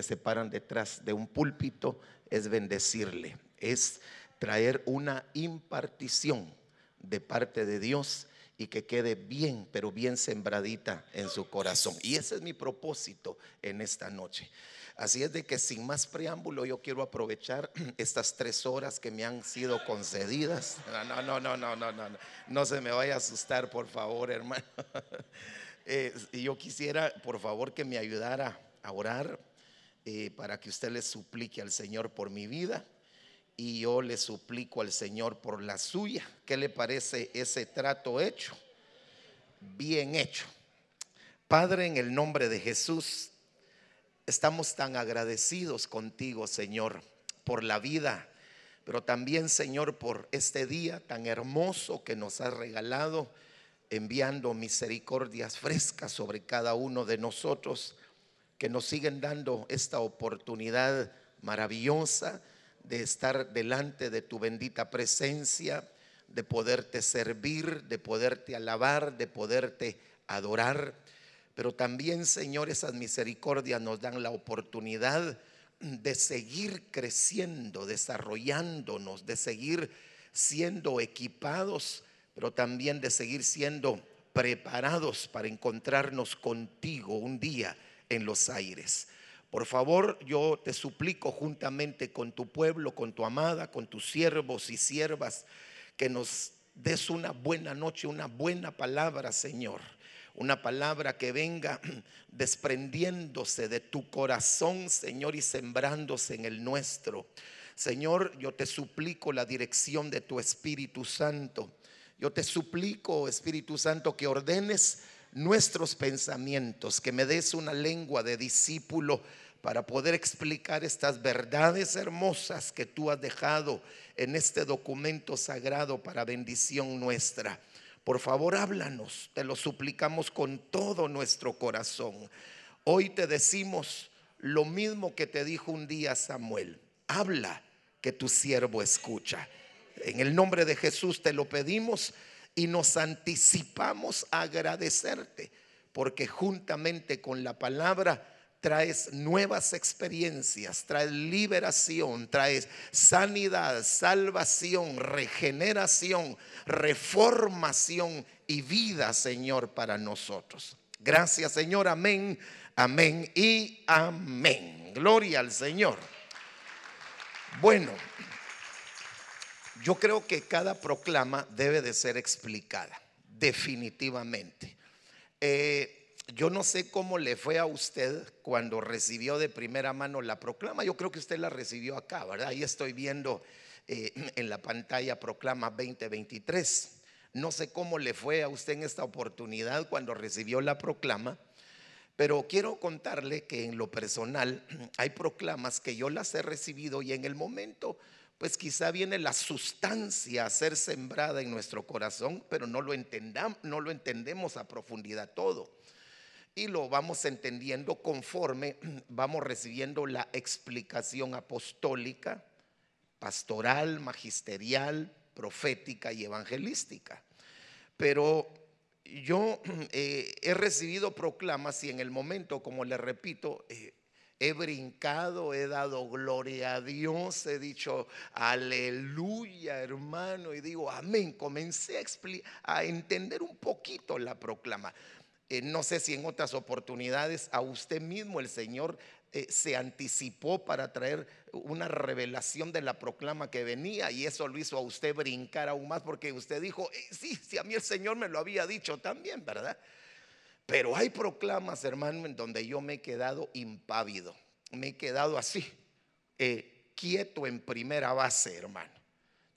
que se paran detrás de un púlpito es bendecirle, es traer una impartición de parte de Dios y que quede bien, pero bien sembradita en su corazón. Y ese es mi propósito en esta noche. Así es de que sin más preámbulo yo quiero aprovechar estas tres horas que me han sido concedidas. No, no, no, no, no, no, no, no se me vaya a asustar, por favor, hermano. Eh, yo quisiera, por favor, que me ayudara a orar eh, para que usted le suplique al Señor por mi vida y yo le suplico al Señor por la suya. ¿Qué le parece ese trato hecho? Bien hecho. Padre, en el nombre de Jesús, estamos tan agradecidos contigo, Señor, por la vida, pero también, Señor, por este día tan hermoso que nos has regalado, enviando misericordias frescas sobre cada uno de nosotros, que nos siguen dando esta oportunidad maravillosa de estar delante de tu bendita presencia, de poderte servir, de poderte alabar, de poderte adorar. Pero también, Señor, esas misericordias nos dan la oportunidad de seguir creciendo, desarrollándonos, de seguir siendo equipados, pero también de seguir siendo preparados para encontrarnos contigo un día en los aires. Por favor, yo te suplico juntamente con tu pueblo, con tu amada, con tus siervos y siervas, que nos des una buena noche, una buena palabra, Señor. Una palabra que venga desprendiéndose de tu corazón, Señor, y sembrándose en el nuestro. Señor, yo te suplico la dirección de tu Espíritu Santo. Yo te suplico, Espíritu Santo, que ordenes nuestros pensamientos, que me des una lengua de discípulo para poder explicar estas verdades hermosas que tú has dejado en este documento sagrado para bendición nuestra. Por favor, háblanos, te lo suplicamos con todo nuestro corazón. Hoy te decimos lo mismo que te dijo un día Samuel. Habla que tu siervo escucha. En el nombre de Jesús te lo pedimos y nos anticipamos a agradecerte, porque juntamente con la palabra traes nuevas experiencias, traes liberación, traes sanidad, salvación, regeneración, reformación y vida, Señor, para nosotros. Gracias, Señor. Amén, amén y amén. Gloria al Señor. Bueno. Yo creo que cada proclama debe de ser explicada, definitivamente. Eh, yo no sé cómo le fue a usted cuando recibió de primera mano la proclama. Yo creo que usted la recibió acá, ¿verdad? Ahí estoy viendo eh, en la pantalla proclama 2023. No sé cómo le fue a usted en esta oportunidad cuando recibió la proclama, pero quiero contarle que en lo personal hay proclamas que yo las he recibido y en el momento pues quizá viene la sustancia a ser sembrada en nuestro corazón, pero no lo, entendamos, no lo entendemos a profundidad todo. Y lo vamos entendiendo conforme vamos recibiendo la explicación apostólica, pastoral, magisterial, profética y evangelística. Pero yo eh, he recibido proclamas y en el momento, como le repito, eh, he brincado, he dado gloria a Dios, he dicho aleluya hermano y digo amén. Comencé a, entender un poquito la proclama. Eh, no sé si en otras oportunidades a usted mismo el Señor eh, se anticipó para traer una revelación de la proclama que venía y eso lo hizo a usted brincar aún más porque usted dijo, eh, sí, sí, a mí el Señor me lo había dicho también, ¿verdad? Pero hay proclamas, hermano, en donde yo me he quedado impávido, me he quedado así, eh, quieto en primera base, hermano,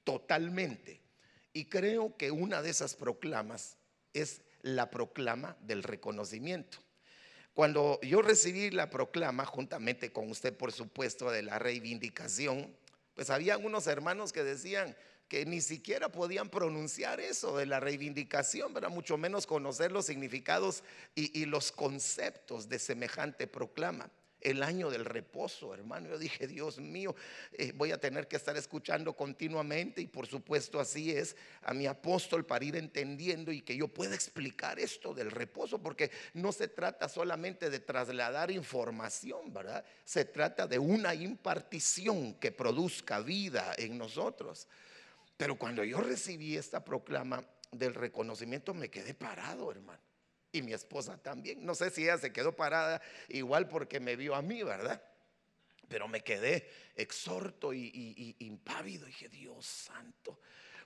totalmente. Y creo que una de esas proclamas es la proclama del reconocimiento. Cuando yo recibí la proclama, juntamente con usted, por supuesto, de la reivindicación, pues había unos hermanos que decían, que ni siquiera podían pronunciar eso de la reivindicación, para mucho menos conocer los significados y, los conceptos de semejante proclama. el año del reposo, hermano. Yo dije, Dios mío, eh, voy a tener que estar escuchando continuamente y por supuesto así es a mi apóstol para ir entendiendo y que yo pueda explicar esto del reposo, porque no se trata solamente de trasladar información, ¿verdad? Se trata de una impartición que produzca vida en nosotros. Pero cuando yo recibí esta proclama del reconocimiento me quedé parado, hermano y mi esposa también. No sé si ella se quedó parada igual porque me vio a mí, ¿verdad? Pero me quedé exhorto y, impávido. dije, Dios santo.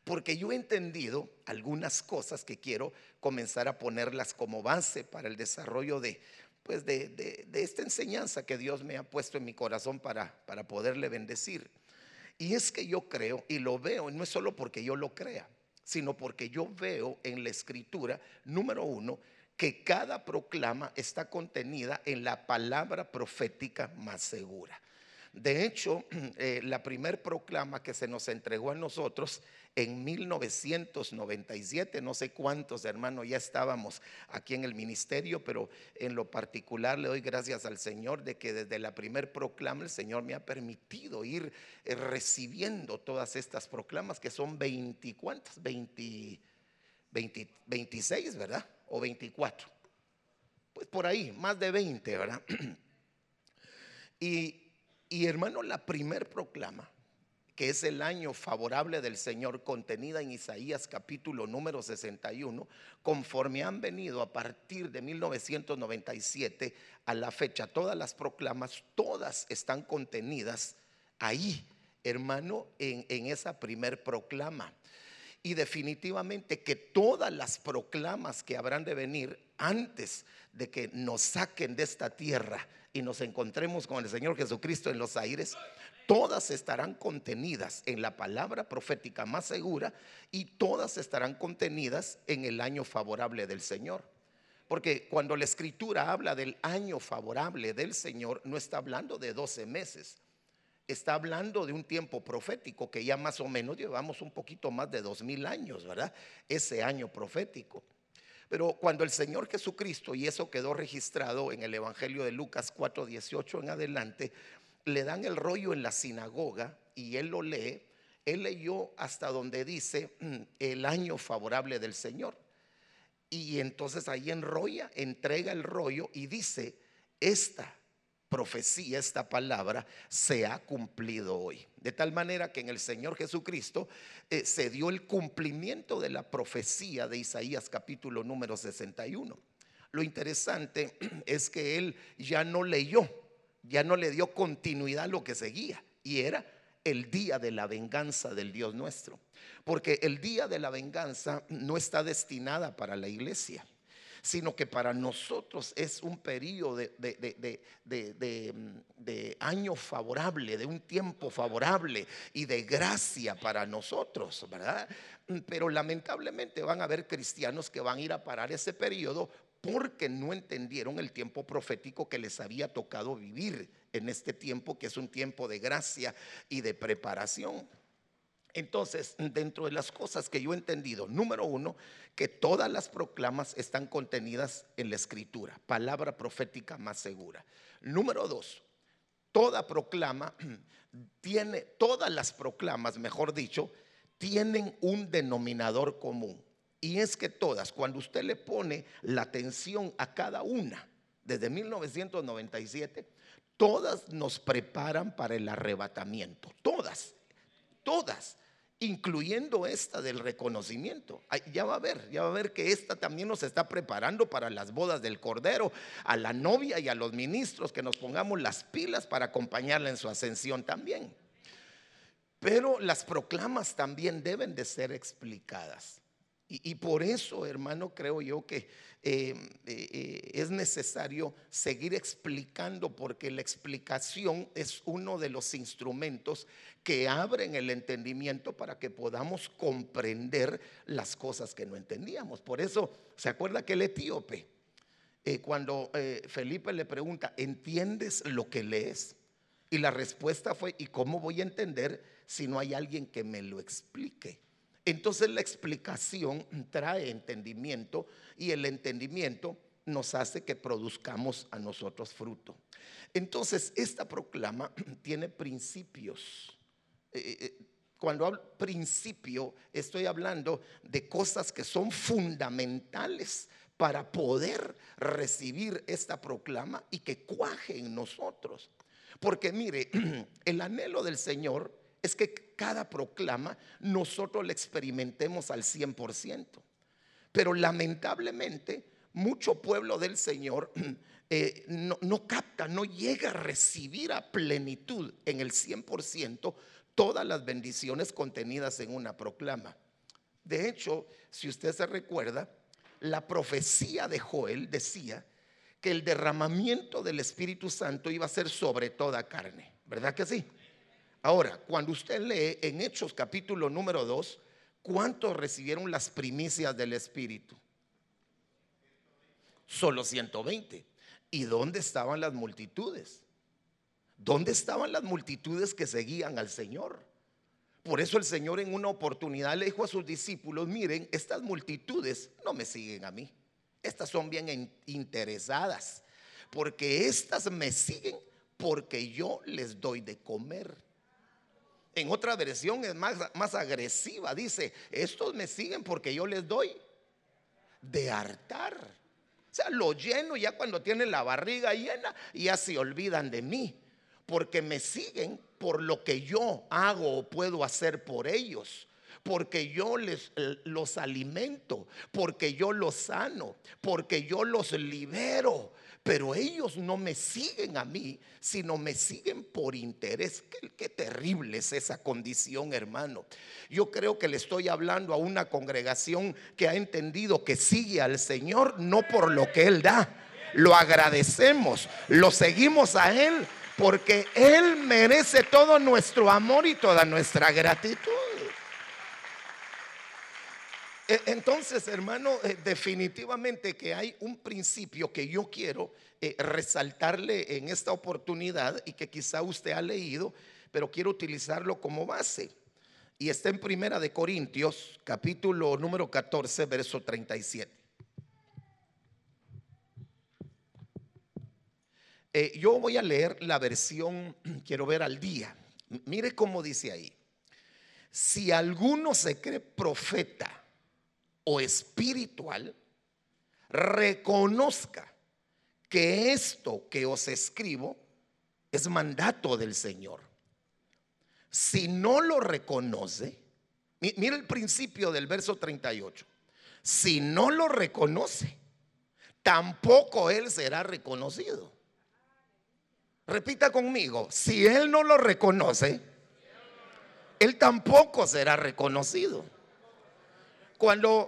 Porque yo he entendido algunas cosas que quiero comenzar a ponerlas como base para el desarrollo de, pues de, de, esta enseñanza que Dios me ha puesto en mi corazón para, para poderle bendecir. Y es que yo creo y lo veo, no es solo porque yo lo crea, sino porque yo veo en la escritura, número uno, que cada proclama está contenida en la palabra profética más segura. De hecho, eh, la primer proclama que se nos entregó a nosotros en 1997, no sé cuántos hermanos ya estábamos aquí en el ministerio, pero en lo particular le doy gracias al Señor de que desde la primer proclama el Señor me ha permitido ir eh, recibiendo todas estas proclamas que son 20, ¿cuántas? 20, 26, ¿verdad? o 24. Pues por ahí, más de 20, ¿verdad? Y, y hermano, la primer proclama, que es el año favorable del Señor, contenida en Isaías capítulo número 61, conforme han venido a partir de 1997 a la fecha, todas las proclamas, todas están contenidas ahí, hermano, en, en esa primer proclama. Y definitivamente que todas las proclamas que habrán de venir antes de que nos saquen de esta tierra y nos encontremos con el Señor Jesucristo en los aires, todas estarán contenidas en la palabra profética más segura y todas estarán contenidas en el año favorable del Señor. Porque cuando la escritura habla del año favorable del Señor, no está hablando de 12 meses, está hablando de un tiempo profético que ya más o menos llevamos un poquito más de dos mil años, ¿verdad? Ese año profético. Pero cuando el Señor Jesucristo, y eso quedó registrado en el Evangelio de Lucas 4:18 en adelante, le dan el rollo en la sinagoga y él lo lee, él leyó hasta donde dice mm, el año favorable del Señor. Y entonces ahí enrolla, entrega el rollo y dice, esta profecía, esta palabra, se ha cumplido hoy. De tal manera que en el Señor Jesucristo eh, se dio el cumplimiento de la profecía de Isaías capítulo número 61. Lo interesante es que él ya no leyó, ya no le dio continuidad a lo que seguía, y era el día de la venganza del Dios nuestro. Porque el día de la venganza no está destinada para la iglesia sino que para nosotros es un periodo de, año favorable, de un tiempo favorable y de gracia para nosotros, ¿verdad? Pero lamentablemente van a haber cristianos que van a ir a parar ese periodo porque no entendieron el tiempo profético que les había tocado vivir en este tiempo, que es un tiempo de gracia y de preparación. Entonces, dentro de las cosas que yo he entendido, número uno, que todas las proclamas están contenidas en la escritura, palabra profética más segura. Número dos, toda proclama tiene, todas las proclamas, mejor dicho, tienen un denominador común. Y es que todas, cuando usted le pone la atención a cada una, desde 1997, todas nos preparan para el arrebatamiento. Todas, todas incluyendo esta del reconocimiento. Ya va a ver, ya va a ver que esta también nos está preparando para las bodas del Cordero, a la novia y a los ministros, que nos pongamos las pilas para acompañarla en su ascensión también. Pero las proclamas también deben de ser explicadas. Y, por eso, hermano, creo yo que eh, eh, es necesario seguir explicando porque la explicación es uno de los instrumentos que abren el entendimiento para que podamos comprender las cosas que no entendíamos. Por eso, ¿se acuerda que el etíope, eh, cuando Felipe le pregunta, ¿entiendes lo que lees? Y la respuesta fue, ¿y cómo voy a entender si no hay alguien que me lo explique? Entonces la explicación trae entendimiento y el entendimiento nos hace que produzcamos a nosotros fruto. Entonces, esta proclama tiene principios. Eh, eh, eh, cuando hablo principio, estoy hablando de cosas que son fundamentales para poder recibir esta proclama y que cuaje en nosotros. Porque mire, el anhelo del Señor es que cada proclama nosotros la experimentemos al 100%. Pero lamentablemente, mucho pueblo del Señor eh, no, no capta, no llega a recibir a plenitud en el 100% todas las bendiciones contenidas en una proclama. De hecho, si usted se recuerda, la profecía de Joel decía que el derramamiento del Espíritu Santo iba a ser sobre toda carne. ¿Verdad que sí? Ahora, cuando usted lee en Hechos capítulo número 2, ¿cuántos recibieron las primicias del Espíritu? Solo 120. ¿Y dónde estaban las multitudes? ¿Dónde estaban las multitudes que seguían al Señor? Por eso el Señor en una oportunidad le dijo a sus discípulos, miren, estas multitudes no me siguen a mí. Estas son bien interesadas, porque estas me siguen porque yo les doy de comer. En otra versión es más, más agresiva, dice, estos me siguen porque yo les doy de hartar. O sea, lo lleno ya cuando tienen la barriga llena, ya se olvidan de mí, porque me siguen por lo que yo hago o puedo hacer por ellos. Porque yo les eh, los alimento, porque yo los sano, porque yo los libero. Pero ellos no me siguen a mí, sino me siguen por interés. Qué, terrible es esa condición, hermano. Yo creo que le estoy hablando a una congregación que ha entendido que sigue al Señor no por lo que Él da. Lo agradecemos, lo seguimos a Él porque Él merece todo nuestro amor y toda nuestra gratitud. E, entonces, hermano, eh, definitivamente que hay un principio que yo quiero eh, resaltarle en esta oportunidad y que quizá usted ha leído, pero quiero utilizarlo como base. Y está en Primera de Corintios, capítulo número 14, verso 37. Eh, yo voy a leer la versión, quiero ver al día. Mire cómo dice ahí. Si alguno se cree profeta o espiritual, reconozca que esto que os escribo es mandato del Señor. Si no lo reconoce, mire el principio del verso 38. Si no lo reconoce, tampoco él será reconocido. Repita conmigo, si Él no lo reconoce, Él tampoco será reconocido. Cuando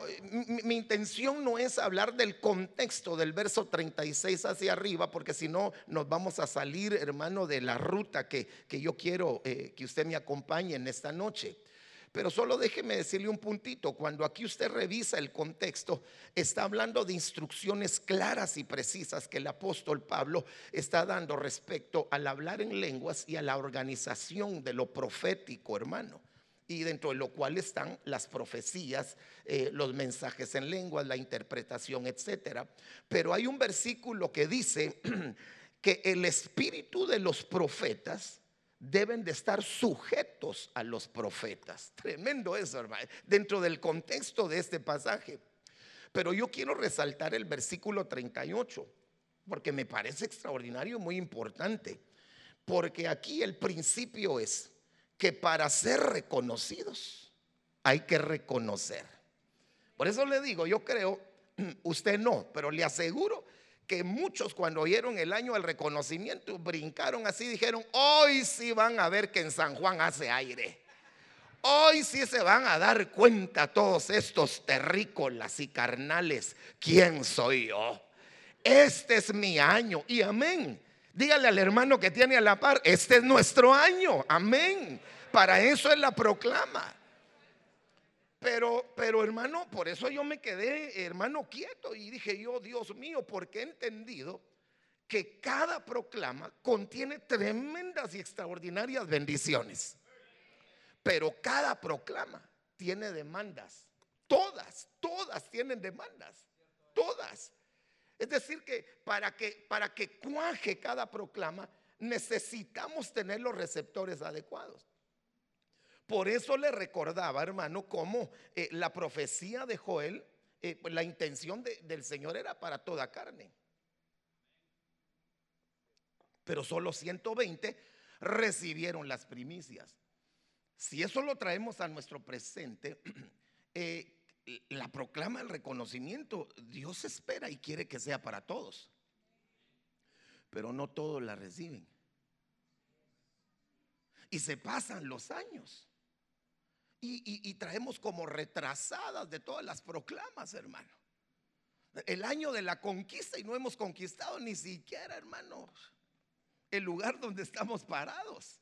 mi, intención no es hablar del contexto del verso 36 hacia arriba, porque si no nos vamos a salir, hermano, de la ruta que, yo quiero eh, que usted me acompañe en esta noche. Pero solo déjeme decirle un puntito, cuando aquí usted revisa el contexto, está hablando de instrucciones claras y precisas que el apóstol Pablo está dando respecto al hablar en lenguas y a la organización de lo profético, hermano y dentro de lo cual están las profecías, eh, los mensajes en lenguas, la interpretación, etcétera. Pero hay un versículo que dice que el espíritu de los profetas deben de estar sujetos a los profetas. Tremendo eso, hermano, dentro del contexto de este pasaje. Pero yo quiero resaltar el versículo 38, porque me parece extraordinario muy importante. Porque aquí el principio es que para ser reconocidos hay que reconocer. Por eso le digo, yo creo, usted no, pero le aseguro que muchos cuando oyeron el año del reconocimiento brincaron así, dijeron, hoy sí van a ver que en San Juan hace aire. Hoy sí se van a dar cuenta todos estos terrícolas y carnales, ¿quién soy yo? Este es mi año y amén. Dígale al hermano que tiene a la par, este es nuestro año, amén. Para eso es la proclama. Pero, pero hermano, por eso yo me quedé, hermano, quieto y dije yo, Dios mío, porque he entendido que cada proclama contiene tremendas y extraordinarias bendiciones. Pero cada proclama tiene demandas. Todas, todas tienen demandas. Todas. Es decir, que para que, para que cuaje cada proclama, necesitamos tener los receptores adecuados. Por eso le recordaba, hermano, cómo eh, la profecía de Joel, eh, la intención del Señor era para toda carne. Pero solo 120 recibieron las primicias. Si eso lo traemos a nuestro presente, eh, la proclama el reconocimiento, Dios espera y quiere que sea para todos. Pero no todos la reciben. Y se pasan los años. Y, traemos como retrasadas de todas las proclamas, hermano. El año de la conquista y no hemos conquistado ni siquiera, hermano, el lugar donde estamos parados.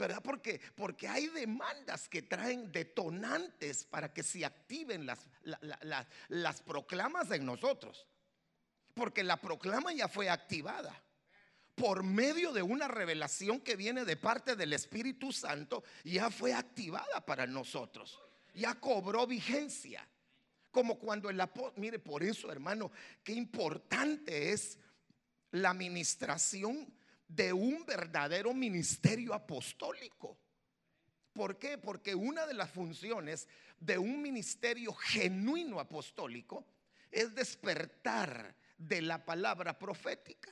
¿Verdad? Porque, porque hay demandas que traen detonantes para que se activen las, las proclamas en nosotros. Porque la proclama ya fue activada por medio de una revelación que viene de parte del Espíritu Santo, ya fue activada para nosotros, ya cobró vigencia. Como cuando el apóstol, mire, por eso hermano, qué importante es la administración de un verdadero ministerio apostólico. ¿Por qué? Porque una de las funciones de un ministerio genuino apostólico es despertar de la palabra profética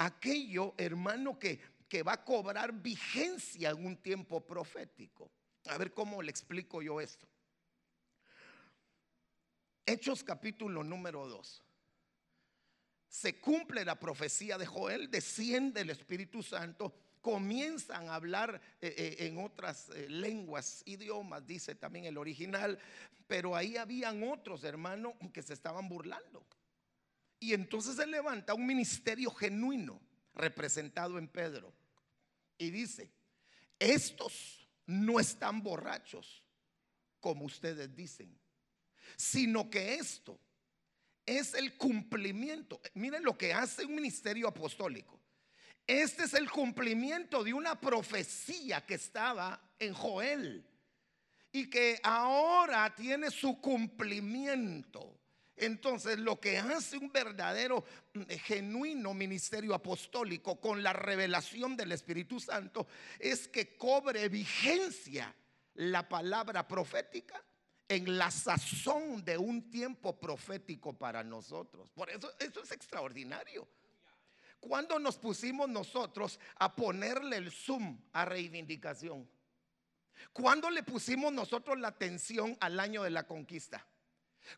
aquello, hermano, que, que va a cobrar vigencia en un tiempo profético. A ver cómo le explico yo esto. Hechos capítulo número 2. Se cumple la profecía de Joel, desciende el Espíritu Santo, comienzan a hablar eh, eh, en otras eh, lenguas, idiomas, dice también el original, pero ahí habían otros hermanos que se estaban burlando. Y entonces se levanta un ministerio genuino representado en Pedro y dice, estos no están borrachos como ustedes dicen, sino que esto es el cumplimiento. Miren lo que hace un ministerio apostólico. Este es el cumplimiento de una profecía que estaba en Joel y que ahora tiene su cumplimiento. Entonces, lo que hace un verdadero, mm, genuino ministerio apostólico con la revelación del Espíritu Santo es que cobre vigencia la palabra profética en la sazón de un tiempo profético para nosotros. Por eso, eso es extraordinario. Cuando nos pusimos nosotros a ponerle el zoom a reivindicación? Cuando le pusimos nosotros la atención al año de la conquista?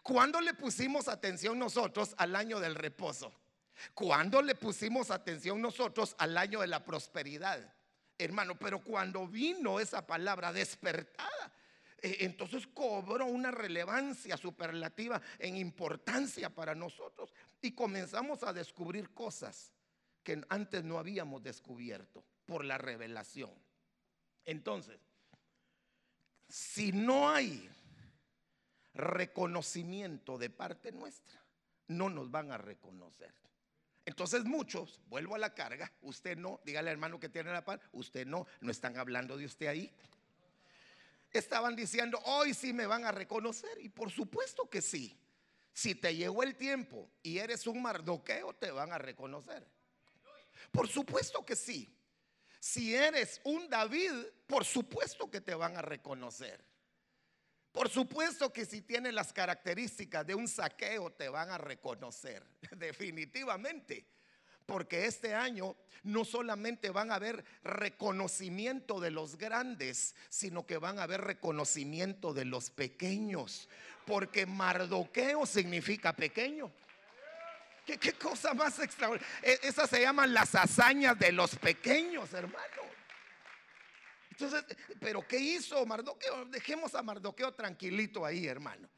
¿Cuándo le pusimos atención nosotros al año del reposo? ¿Cuándo le pusimos atención nosotros al año de la prosperidad? Hermano, pero cuando vino esa palabra despertada, entonces cobró una relevancia superlativa en importancia para nosotros y comenzamos a descubrir cosas que antes no habíamos descubierto por la revelación. Entonces, si no hay reconocimiento de parte nuestra, no nos van a reconocer. Entonces muchos, vuelvo a la carga, usted no, dígale al hermano que tiene la par, usted no, no están hablando de usted ahí. Estaban diciendo, hoy sí me van a reconocer y por supuesto que sí. Si te llegó el tiempo y eres un mardoqueo, te van a reconocer. Por supuesto que sí. Si eres un David, por supuesto que te van a reconocer. Por supuesto que si tienes las características de un saqueo te van a reconocer, definitivamente. Porque este año no solamente van a haber reconocimiento de los grandes, sino que van a haber reconocimiento de los pequeños. Porque mardoqueo significa pequeño. ¿Qué, cosa más extraordinaria? E, esas se llaman las hazañas de los pequeños, hermano. Entonces, pero ¿qué hizo Mardoqueo? Dejemos a Mardoqueo tranquilito ahí, hermano.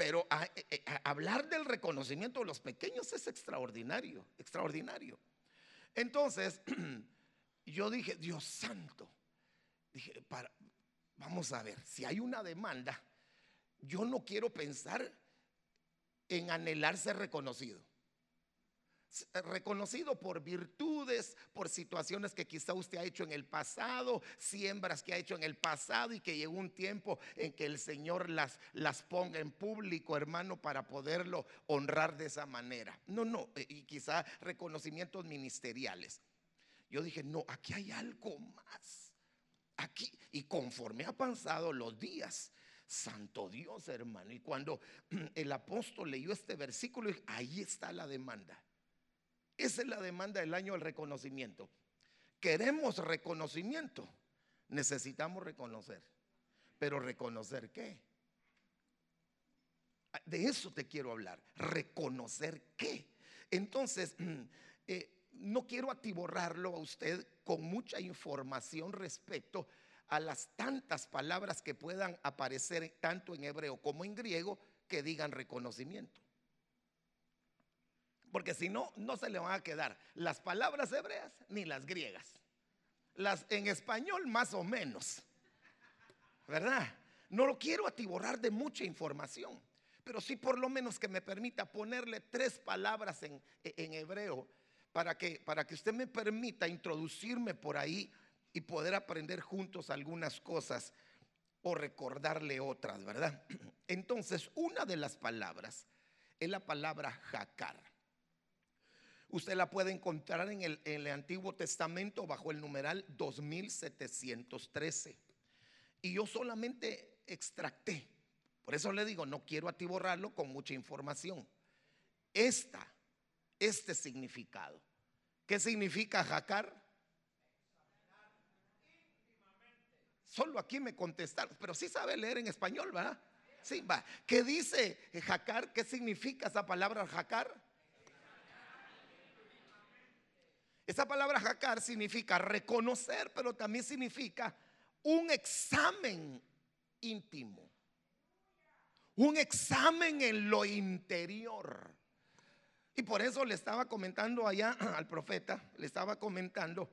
Pero eh, eh, hablar del reconocimiento de los pequeños es extraordinario, extraordinario. Entonces, yo dije, Dios santo, dije, vamos a ver, si hay una demanda, yo no quiero pensar en anhelar ser reconocido. Eh, reconocido por virtudes, por situaciones que quizá usted ha hecho en el pasado, siembras que ha hecho en el pasado y que llegó un tiempo en que el Señor las, las ponga en público, hermano, para poderlo honrar de esa manera. No, no, eh, y quizá reconocimientos ministeriales. Yo dije, no, aquí hay algo más. Aquí, y conforme ha pasado los días, Santo Dios, hermano. Y cuando el apóstol leyó este versículo, ahí está la demanda. Esa es la demanda del año del reconocimiento. Queremos reconocimiento. Necesitamos reconocer. Pero reconocer qué? De eso te quiero hablar. Reconocer qué. Entonces, eh, no quiero atiborrarlo a usted con mucha información respecto a las tantas palabras que puedan aparecer tanto en hebreo como en griego que digan reconocimiento. Porque si no, no se le van a quedar las palabras hebreas ni las griegas. Las en español más o menos. ¿Verdad? No lo quiero atiborrar de mucha información, pero sí por lo menos que me permita ponerle tres palabras en, en hebreo para que, para que usted me permita introducirme por ahí y poder aprender juntos algunas cosas o recordarle otras, ¿verdad? Entonces, una de las palabras es la palabra jacar. Usted la puede encontrar en el, Antiguo Testamento bajo el numeral 2713. Y yo solamente extracté, por eso le digo, no quiero atiborrarlo con mucha información. Esta, este significado. ¿Qué significa jacar? Solo aquí me contestaron, pero sí sabe leer en español, ¿verdad? Sí, va. ¿Qué dice jacar? ¿Qué significa esa palabra jacar? Esa palabra jacar significa reconocer, pero también significa un examen íntimo. Un examen en lo interior. Y por eso le estaba comentando allá al profeta, le estaba comentando,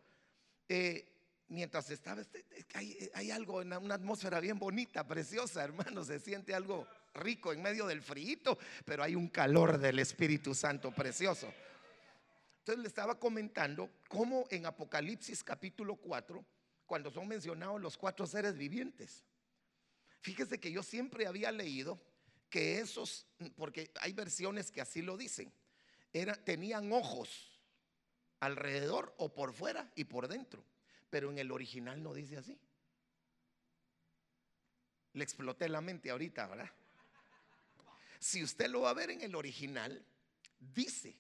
eh, mientras estaba, este, hay, hay, algo, en una atmósfera bien bonita, preciosa, hermano, se siente algo rico en medio del frío, pero hay un calor del Espíritu Santo precioso. Entonces le estaba comentando cómo en Apocalipsis capítulo 4, cuando son mencionados los cuatro seres vivientes, fíjese que yo siempre había leído que esos, porque hay versiones que así lo dicen, tenían ojos alrededor o por fuera y por dentro, pero en el original no dice así. Le exploté la mente ahorita, ¿verdad? Si usted lo va a ver en el original, dice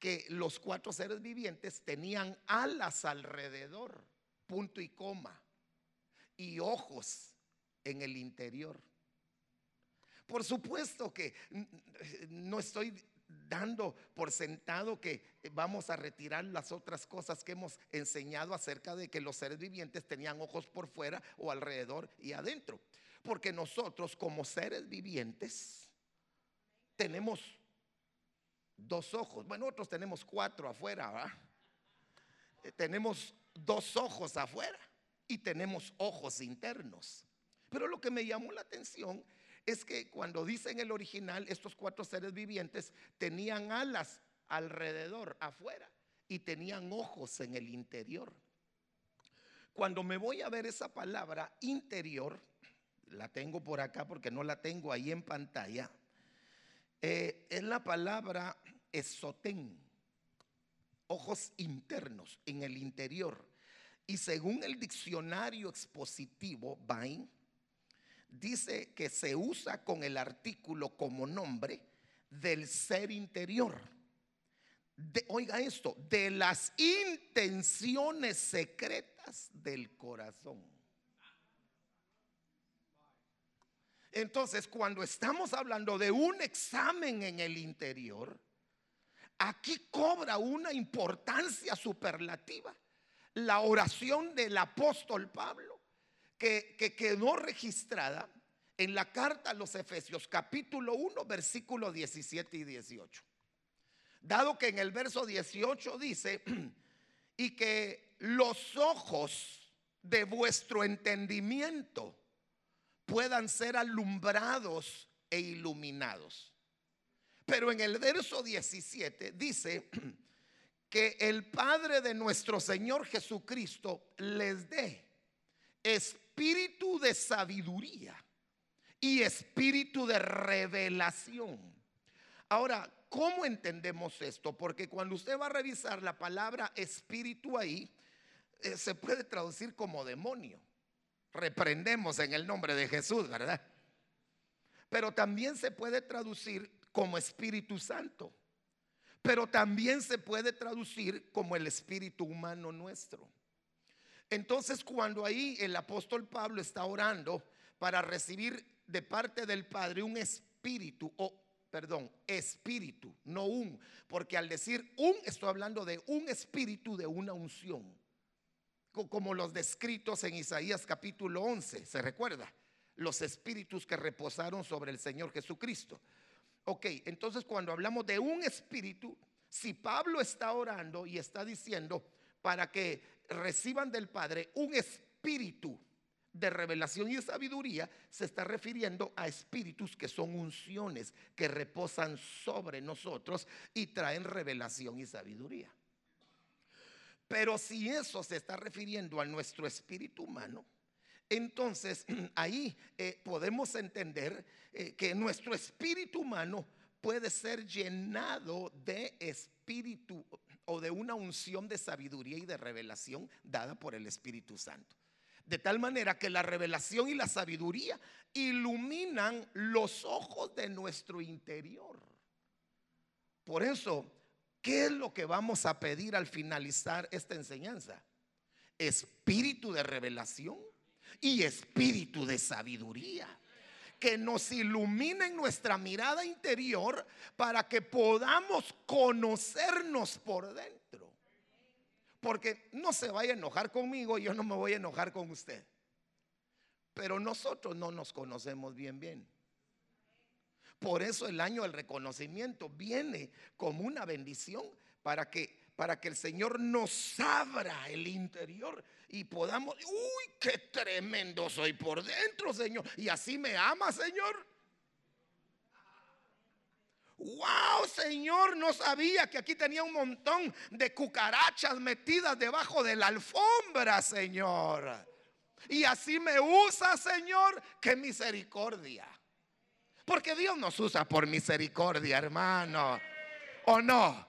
que los cuatro seres vivientes tenían alas alrededor, punto y coma, y ojos en el interior. Por supuesto que no estoy dando por sentado que vamos a retirar las otras cosas que hemos enseñado acerca de que los seres vivientes tenían ojos por fuera o alrededor y adentro. Porque nosotros como seres vivientes tenemos dos ojos. Bueno, nosotros tenemos cuatro afuera, eh, tenemos dos ojos afuera y tenemos ojos internos. Pero lo que me llamó la atención es que cuando dice en el original, estos cuatro seres vivientes tenían alas alrededor, afuera, y tenían ojos en el interior. Cuando me voy a ver esa palabra interior, la tengo por acá porque no la tengo ahí en pantalla, eh, es la palabra esotén, ojos internos, en el interior. Y según el diccionario expositivo, Bain, dice que se usa con el artículo como nombre del ser interior. oiga esto, de las intenciones secretas del corazón. Entonces, cuando estamos hablando de un examen en el interior, aquí cobra una importancia superlativa la oración del apóstol Pablo, que, quedó registrada en la carta a los Efesios, capítulo 1, versículos 17 y 18. Dado que en el verso 18 dice, y que los ojos de vuestro entendimiento puedan ser alumbrados e iluminados. Pero en el verso 17 dice que el Padre de nuestro Señor Jesucristo les dé espíritu de sabiduría y espíritu de revelación. Ahora, ¿cómo entendemos esto? Porque cuando usted va a revisar la palabra espíritu ahí, eh, se puede traducir como demonio. Reprendemos en el nombre de Jesús, ¿verdad? Pero también se puede traducir como Espíritu Santo. Pero también se puede traducir como el espíritu humano nuestro. Entonces cuando ahí el apóstol Pablo está orando para recibir de parte del Padre un espíritu o perdón, espíritu, no un, porque al decir un estoy hablando de un espíritu de una unción, como los descritos en Isaías capítulo 11, ¿se recuerda? Los espíritus que reposaron sobre el Señor Jesucristo. Ok, entonces cuando hablamos de un espíritu, si Pablo está orando y está diciendo para que reciban del Padre un espíritu de revelación y de sabiduría, se está refiriendo a espíritus que son unciones, que reposan sobre nosotros y traen revelación y sabiduría. Pero si eso se está refiriendo a nuestro espíritu humano, entonces ahí eh, podemos entender eh, que nuestro espíritu humano puede ser llenado de espíritu o de una unción de sabiduría y de revelación dada por el Espíritu Santo. De tal manera que la revelación y la sabiduría iluminan los ojos de nuestro interior. Por eso, ¿qué es lo que vamos a pedir al finalizar esta enseñanza? Espíritu de revelación y espíritu de sabiduría que nos iluminen nuestra mirada interior para que podamos conocernos por dentro. Porque no se vaya a enojar conmigo, yo no me voy a enojar con usted. Pero nosotros no nos conocemos bien bien. Por eso el año del reconocimiento viene como una bendición para que para que el Señor nos abra el interior y podamos, uy, qué tremendo soy por dentro, Señor. Y así me ama, Señor. Wow, Señor, no sabía que aquí tenía un montón de cucarachas metidas debajo de la alfombra, Señor. Y así me usa, Señor, qué misericordia. Porque Dios nos usa por misericordia, hermano. ¿O no?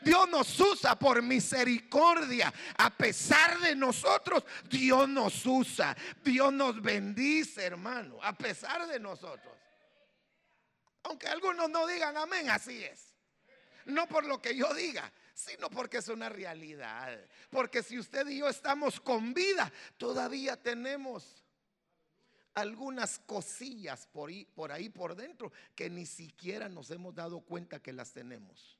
Dios nos usa por misericordia. A pesar de nosotros, Dios nos usa. Dios nos bendice, hermano. A pesar de nosotros. Aunque algunos no digan amén, así es. No por lo que yo diga, sino porque es una realidad. Porque si usted y yo estamos con vida, todavía tenemos algunas cosillas por ahí, por dentro que ni siquiera nos hemos dado cuenta que las tenemos.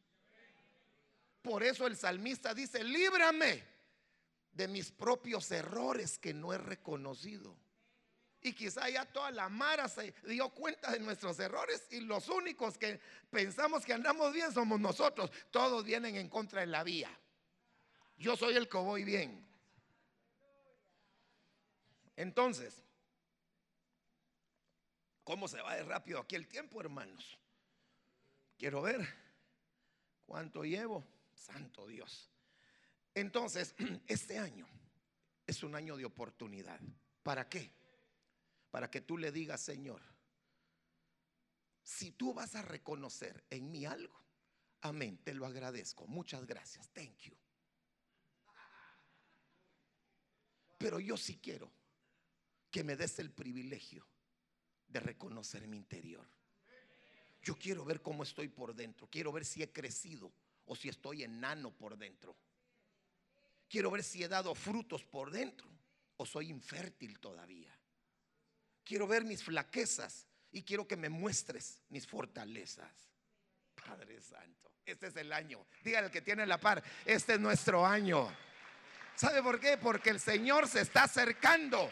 Por eso el salmista dice, líbrame de mis propios errores que no he reconocido. Y quizá ya toda la mara se dio cuenta de nuestros errores y los únicos que pensamos que andamos bien somos nosotros. Todos vienen en contra de la vía. Yo soy el que voy bien. Entonces, ¿cómo se va de rápido aquí el tiempo, hermanos? Quiero ver cuánto llevo. Santo Dios. Entonces, este año es un año de oportunidad. ¿Para qué? Para que tú le digas, Señor, si tú vas a reconocer en mí algo, amén, te lo agradezco. Muchas gracias. Thank you. Pero yo sí quiero que me des el privilegio de reconocer mi interior. Yo quiero ver cómo estoy por dentro. Quiero ver si he crecido o si estoy enano por dentro. Quiero ver si he dado frutos por dentro o soy infértil todavía. Quiero ver mis flaquezas y quiero que me muestres mis fortalezas. Padre Santo, este es el año. Dígale que tiene la par, este es nuestro año. ¿Sabe por qué? Porque el Señor se está acercando.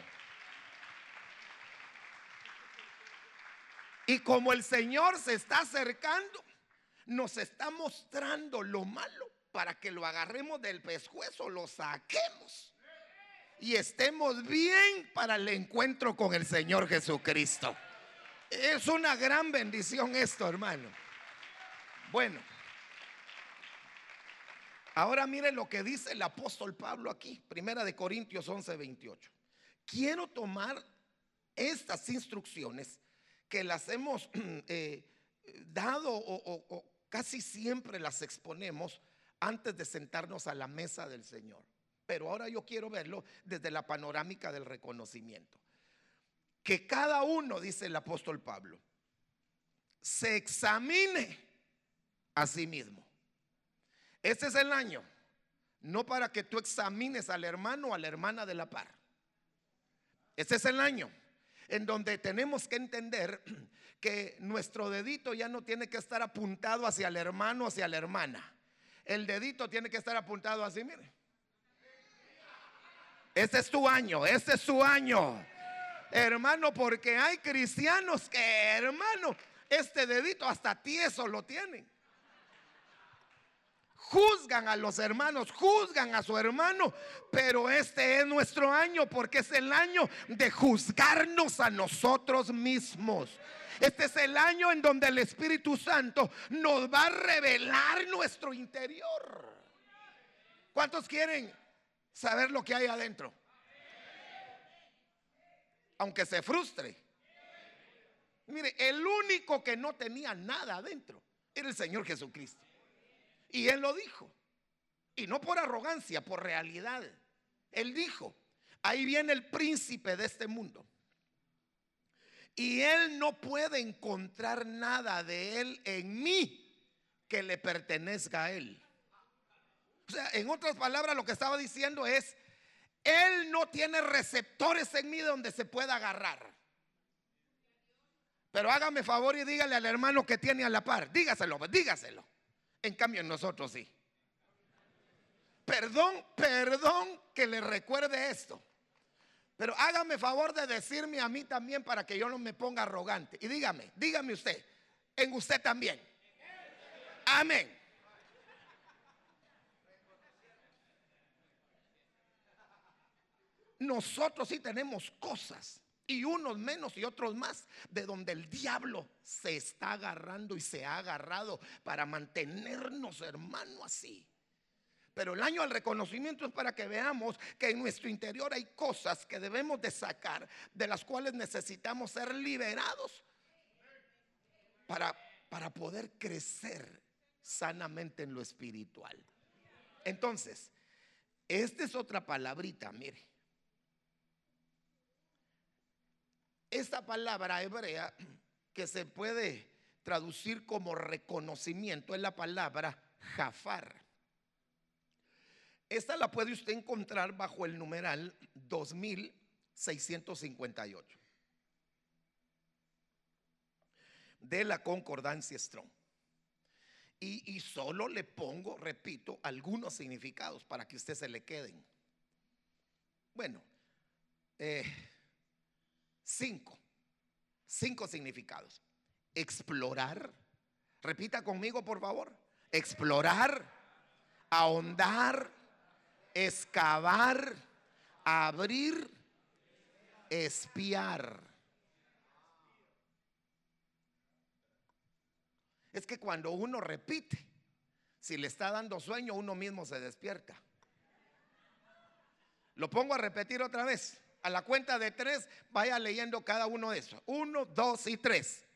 Y como el Señor se está acercando, nos está mostrando lo malo para que lo agarremos del pescuezo, lo saquemos y estemos bien para el encuentro con el Señor Jesucristo. Es una gran bendición esto, hermano. Bueno, Ahora mire lo que dice el apóstol Pablo aquí, primera de Corintios 11, 28. Quiero tomar estas instrucciones que las hemos eh, dado o, casi siempre las exponemos antes de sentarnos a la mesa del Señor. Pero ahora yo quiero verlo desde la panorámica del reconocimiento. Que cada uno, dice el apóstol Pablo, se examine a sí mismo. Este es el año, no para que tú examines al hermano o a la hermana de la par. Este es el año en donde tenemos que entender que nuestro dedito ya no tiene que estar apuntado hacia el hermano, hacia la hermana. El dedito tiene que estar apuntado así, mire. Este es tu año, este es su año. Hermano, porque hay cristianos que, hermano, este dedito hasta tieso lo tienen juzgan a los hermanos, juzgan a su hermano, pero este es nuestro año porque es el año de juzgarnos a nosotros mismos. Este es el año en donde el Espíritu Santo nos va a revelar nuestro interior. ¿Cuántos quieren saber lo que hay adentro? Aunque se frustre. Mire, el único que no tenía nada adentro era el Señor Jesucristo. Y él lo dijo. Y no por arrogancia, por realidad. Él dijo, ahí viene el príncipe de este mundo. Y él no puede encontrar nada de él en mí que le pertenezca a él. O sea, en otras palabras, lo que estaba diciendo es, él no tiene receptores en mí donde se pueda agarrar. Pero hágame favor y dígale al hermano que tiene a la par, dígaselo, dígaselo. En cambio, nosotros sí. Perdón, perdón que le recuerde esto. Pero hágame favor de decirme a mí también para que yo no me ponga arrogante. Y dígame, dígame usted, en usted también. Amén. Nosotros sí tenemos cosas y unos menos y otros más, de donde el diablo se está agarrando y se ha agarrado para mantenernos, hermano, así. Pero el año del reconocimiento es para que veamos que en nuestro interior hay cosas que debemos de sacar, de las cuales necesitamos ser liberados para, para poder crecer sanamente en lo espiritual. Entonces, esta es otra palabrita, mire. Esta palabra hebrea que se puede traducir como reconocimiento es la palabra jafar. Esta la puede usted encontrar bajo el numeral 2658 de la concordancia Strong. Y, solo le pongo, repito, algunos significados para que usted se le queden. Bueno, eh, Cinco. Cinco significados. Explorar. Repita conmigo, por favor. Explorar, ahondar, excavar, abrir, espiar. Es que cuando uno repite, si le está dando sueño, uno mismo se despierta. Lo pongo a repetir otra vez. A la cuenta de tres, vaya leyendo cada uno de esos. Uno, dos y tres.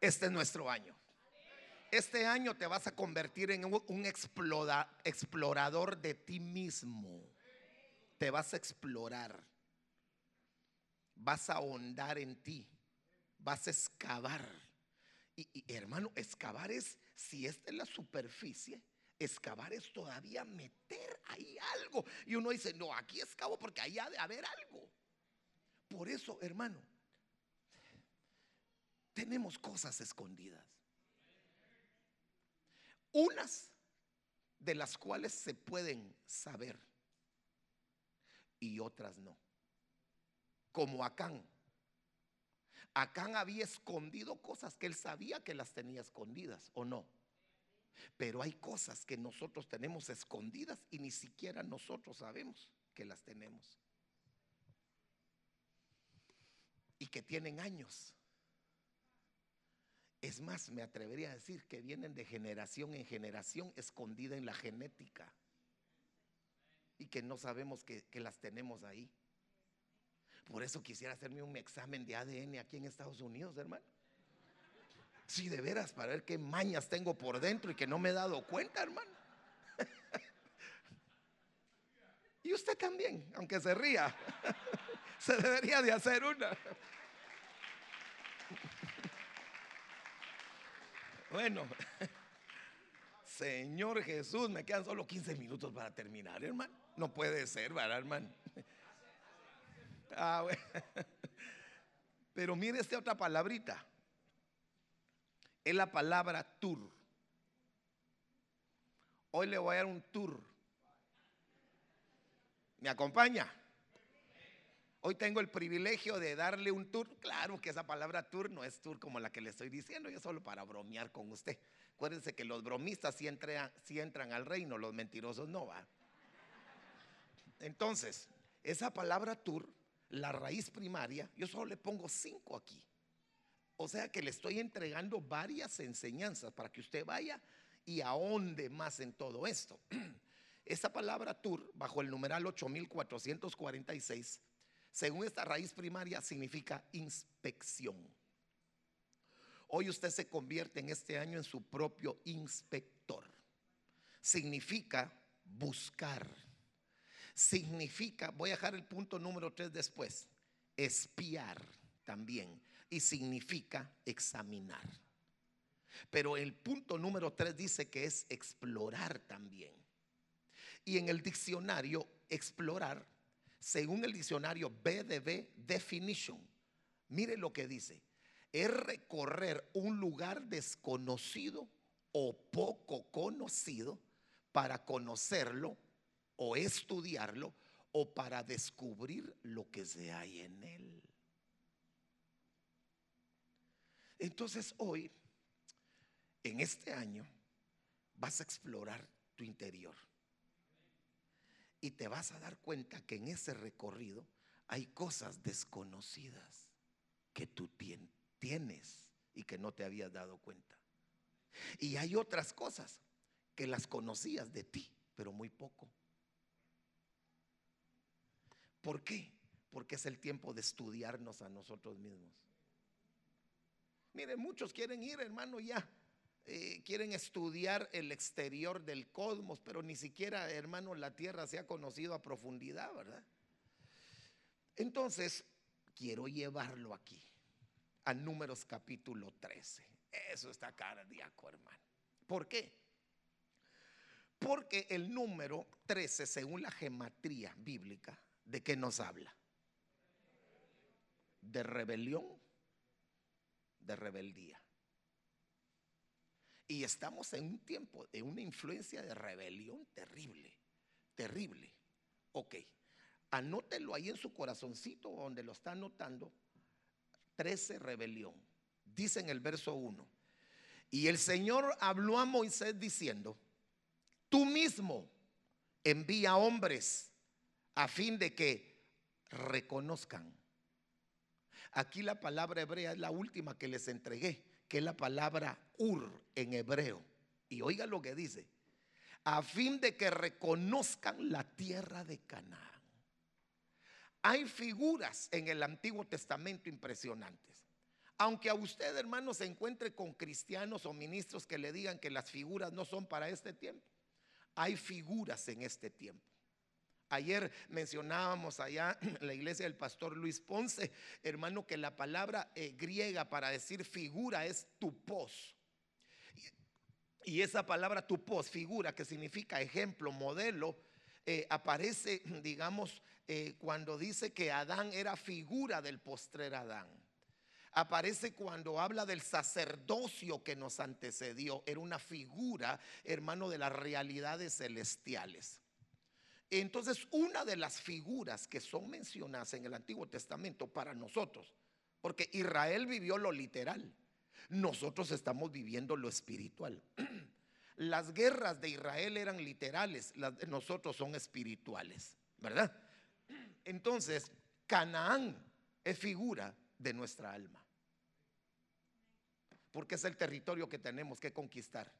Este es nuestro año. Este año te vas a convertir en un explorador de ti mismo. Te vas a explorar. Vas a ahondar en ti. Vas a excavar y, hermano, excavar es, si esta es la superficie, excavar es todavía meter ahí algo. Y uno dice, no, aquí excavo porque ahí ha de haber algo. Por eso, hermano, tenemos cosas escondidas. Unas de las cuales se pueden saber y otras no. Como Acán. Acán había escondido cosas que él sabía que las tenía escondidas, ¿o no? Pero hay cosas que nosotros tenemos escondidas y ni siquiera nosotros sabemos que las tenemos. Y que tienen años Es más, me atrevería a decir que vienen de generación en generación escondida en la genética y que no sabemos que, que las tenemos ahí. Por eso quisiera hacerme un examen de ADN aquí en Estados Unidos, hermano. Sí, de veras, para ver qué mañas tengo por dentro y que no me he dado cuenta, hermano. Y usted también, aunque se ría, se debería de hacer una. Bueno, Señor Jesús, me quedan solo 15 minutos para terminar, hermano. No puede ser, ¿verdad, hermano? Ah, bueno. Pero mire esta otra palabrita. Es la palabra tour. Hoy le voy a dar un tour. ¿Me acompaña? Hoy tengo el privilegio de darle un tour. Claro que esa palabra tour no es tour como la que le estoy diciendo, yo solo para bromear con usted. Acuérdense que los bromistas sí entran, entran al reino, los mentirosos no van. Entonces, esa palabra tour, la raíz primaria, yo solo le pongo cinco aquí. O sea que le estoy entregando varias enseñanzas para que usted vaya y ahonde más en todo esto. Esa palabra tour, bajo el numeral 8446, según esta raíz primaria, significa inspección. Hoy usted se convierte en este año en su propio inspector. Significa buscar. Significa, voy a dejar el punto número tres después, espiar también. Y significa examinar. Pero el punto número tres dice que es explorar también. Y en el diccionario, explorar según el diccionario BDB Definition, mire lo que dice, es recorrer un lugar desconocido o poco conocido para conocerlo o estudiarlo o para descubrir lo que se hay en él. Entonces hoy, en este año, vas a explorar tu interior y te vas a dar cuenta que en ese recorrido hay cosas desconocidas que tú tienes y que no te habías dado cuenta. Y hay otras cosas que las conocías de ti, pero muy poco. ¿Por qué? Porque es el tiempo de estudiarnos a nosotros mismos. Mire, muchos quieren ir, hermano, ya eh, quieren estudiar el exterior del cosmos, pero ni siquiera, hermano, la Tierra se ha conocido a profundidad, ¿verdad? Entonces, quiero llevarlo aquí, a Números capítulo 13. Eso está cardíaco, hermano. ¿Por qué? Porque el número 13, según la gematría bíblica, ¿de qué nos habla? De rebelión, de rebeldía. Y estamos en un tiempo de una influencia de rebelión terrible, terrible. Ok, anótelo ahí en su corazoncito donde lo está anotando. 13 rebelión. Dice en el verso 1. Y el Señor habló a Moisés diciendo, tú mismo envía hombres a fin de que reconozcan. Aquí la palabra hebrea es la última que les entregué que es la palabra ur en hebreo. Y oiga lo que dice, a fin de que reconozcan la tierra de Canaán. Hay figuras en el Antiguo Testamento impresionantes. Aunque a usted, hermano, se encuentre con cristianos o ministros que le digan que las figuras no son para este tiempo, hay figuras en este tiempo. Ayer mencionábamos allá en la iglesia del pastor Luis Ponce, hermano, que la palabra eh, griega para decir figura es tupos. Y esa palabra tupos, figura, que significa ejemplo, modelo, eh, aparece, digamos, eh, cuando dice que Adán era figura del postrer Adán. Aparece cuando habla del sacerdocio que nos antecedió. Era una figura, hermano, de las realidades celestiales. Entonces, una de las figuras que son mencionadas en el Antiguo Testamento para nosotros, porque Israel vivió lo literal, nosotros estamos viviendo lo espiritual. Las guerras de Israel eran literales, las de nosotros son espirituales, ¿verdad? Entonces, Canaán es figura de nuestra alma. porque es el territorio que tenemos que conquistar.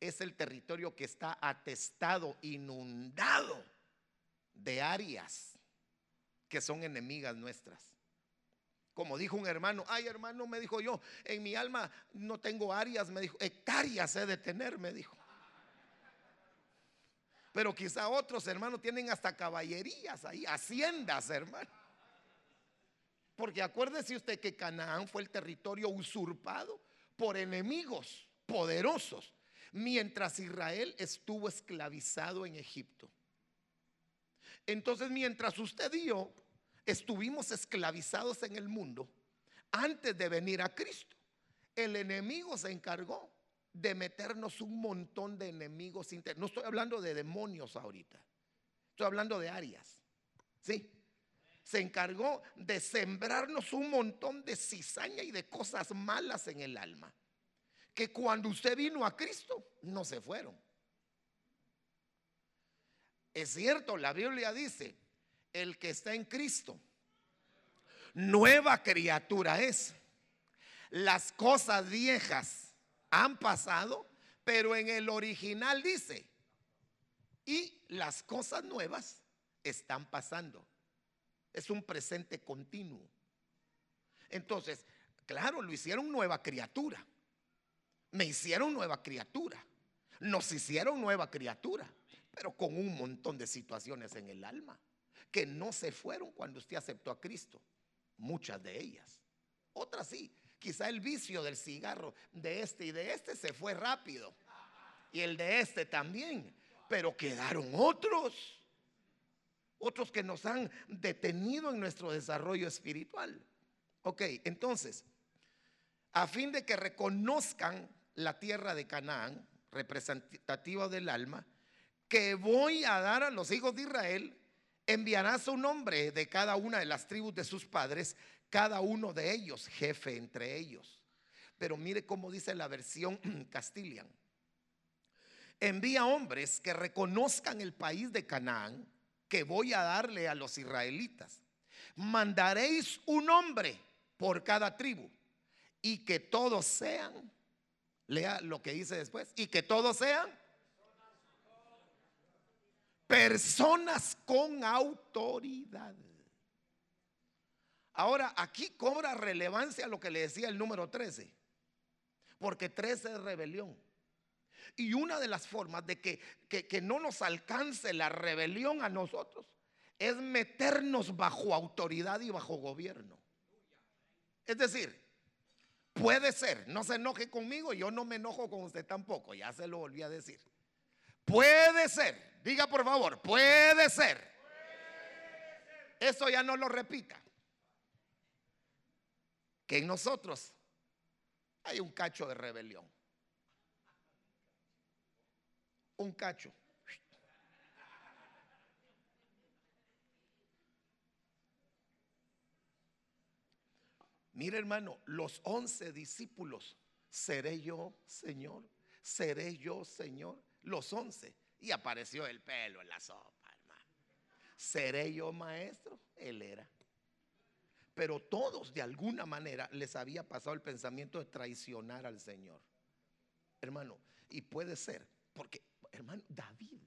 Es el territorio que está atestado, inundado de áreas que son enemigas nuestras. Como dijo un hermano, ay hermano, me dijo yo, en mi alma no tengo áreas, me dijo, hectáreas he de tener, me dijo. Pero quizá otros hermanos tienen hasta caballerías ahí, haciendas, hermano. Porque acuérdese usted que Canaán fue el territorio usurpado por enemigos poderosos, mientras Israel estuvo esclavizado en Egipto. Entonces, mientras usted y yo estuvimos esclavizados en el mundo, antes de venir a Cristo, el enemigo se encargó de meternos un montón de enemigos internos. No estoy hablando de demonios ahorita, estoy hablando de áreas. ¿Sí? Se encargó de sembrarnos un montón de cizaña y de cosas malas en el alma. Que cuando usted vino a Cristo, no se fueron. Es cierto, la Biblia dice, el que está en Cristo, nueva criatura es. Las cosas viejas han pasado, pero en el original dice, y las cosas nuevas están pasando. Es un presente continuo. Entonces, claro, lo hicieron nueva criatura. Me hicieron nueva criatura. Nos hicieron nueva criatura, pero con un montón de situaciones en el alma que no se fueron cuando usted aceptó a Cristo. Muchas de ellas. Otras sí. Quizá el vicio del cigarro de este y de este se fue rápido. Y el de este también. Pero quedaron otros. Otros que nos han detenido en nuestro desarrollo espiritual. Ok, entonces, a fin de que reconozcan la tierra de Canaán, representativa del alma, que voy a dar a los hijos de Israel, enviará su nombre de cada una de las tribus de sus padres, cada uno de ellos jefe entre ellos. Pero mire cómo dice la versión Castilian. Envía hombres que reconozcan el país de Canaán que voy a darle a los israelitas. Mandaréis un hombre por cada tribu y que todos sean, lea lo que dice después, y que todos sean personas con autoridad. Ahora, aquí cobra relevancia lo que le decía el número 13, porque 13 es rebelión. Y una de las formas de que, que, no nos alcance la rebelión a nosotros es meternos bajo autoridad y bajo gobierno. Es decir, puede ser, no se enoje conmigo, yo no me enojo con usted tampoco, ya se lo volví a decir. Puede ser, diga por favor, puede ser. Eso ya no lo repita. Que en nosotros hay un cacho de rebelión. Un cacho. Mire hermano, los once discípulos, ¿seré yo, Señor? ¿Seré yo, Señor? los once. Y apareció el pelo en la sopa, hermano. ¿Seré yo maestro? Él era. Pero todos de alguna manera les había pasado el pensamiento de traicionar al Señor. Hermano, y puede ser, porque, hermano, David,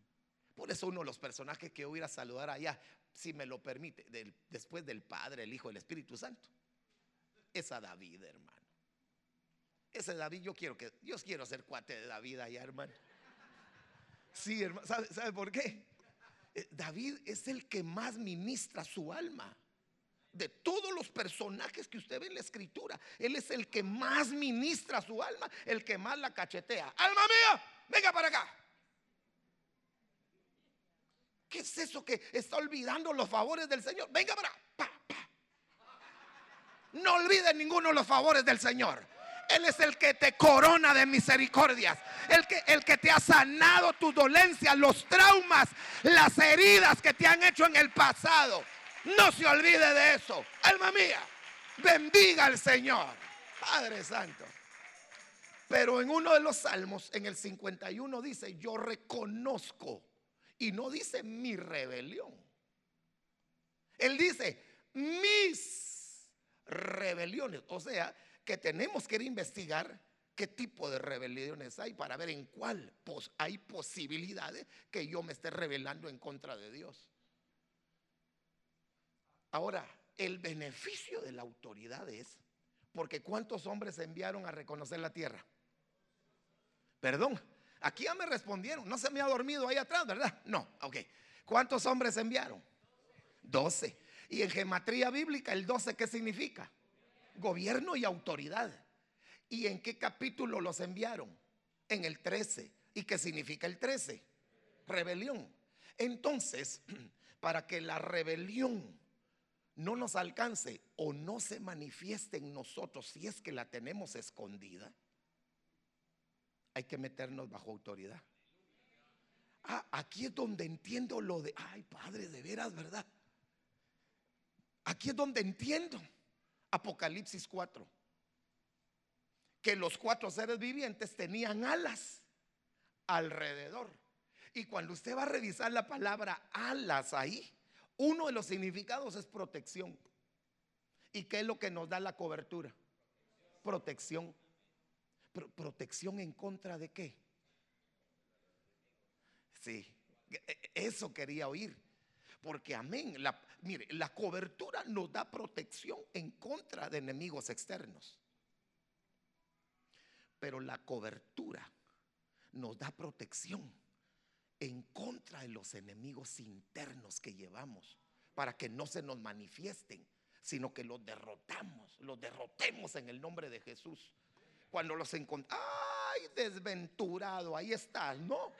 por eso uno de los personajes que voy a a saludar allá, si me lo permite, después del Padre, el Hijo, el Espíritu Santo, es David, hermano. Ese David, yo quiero que, yo quiero ser cuate de David allá, hermano. Sí, hermano, ¿sabe, por qué? Eh, David es el que más ministra su alma. De todos los personajes que usted ve en la escritura, Él es el que más ministra su alma, el que más la cachetea. Alma mía, venga para acá. ¿Qué es eso que está olvidando los favores del Señor? Venga para acá. No olvide ninguno de los favores del Señor. Él es el que te corona de misericordias. El que, el que te ha sanado tus dolencias, los traumas, las heridas que te han hecho en el pasado. No se olvide de eso. Alma mía, bendiga al Señor. Padre Santo. Pero en uno de los salmos, en el 51, dice, yo reconozco. Y no dice mi rebelión. Él dice, mis rebeliones. O sea, que tenemos que ir a investigar qué tipo de rebeliones hay para ver en cuál hay posibilidades que yo me esté rebelando en contra de Dios. Ahora, el beneficio de la autoridad es, porque ¿cuántos hombres enviaron a reconocer la tierra? Perdón, aquí ya me respondieron, no se me ha dormido ahí atrás, ¿verdad? No, ok. ¿Cuántos hombres enviaron? Doce. Y en gematría bíblica, el doce, ¿qué significa? Gobierno y autoridad. ¿Y en qué capítulo los enviaron? En el 13. ¿Y qué significa el 13? Rebelión. Entonces, para que la rebelión no nos alcance o no se manifieste en nosotros si es que la tenemos escondida, hay que meternos bajo autoridad. Ah, aquí es donde entiendo lo de, ay Padre, de veras, ¿verdad? Aquí es donde entiendo Apocalipsis 4, que los cuatro seres vivientes tenían alas alrededor. Y cuando usted va a revisar la palabra alas ahí, uno de los significados es protección. ¿Y qué es lo que nos da la cobertura? Protección. ¿Protección en contra de qué? Sí, e, e, eso quería oír. Porque amén, mire, la cobertura nos da protección en contra de enemigos externos. Pero la cobertura nos da protección en contra de los enemigos internos que llevamos, para que no se nos manifiesten, sino que los derrotamos, los derrotemos en el nombre de Jesús. Cuando los encontramos, ay, desventurado, ahí estás, ¿no?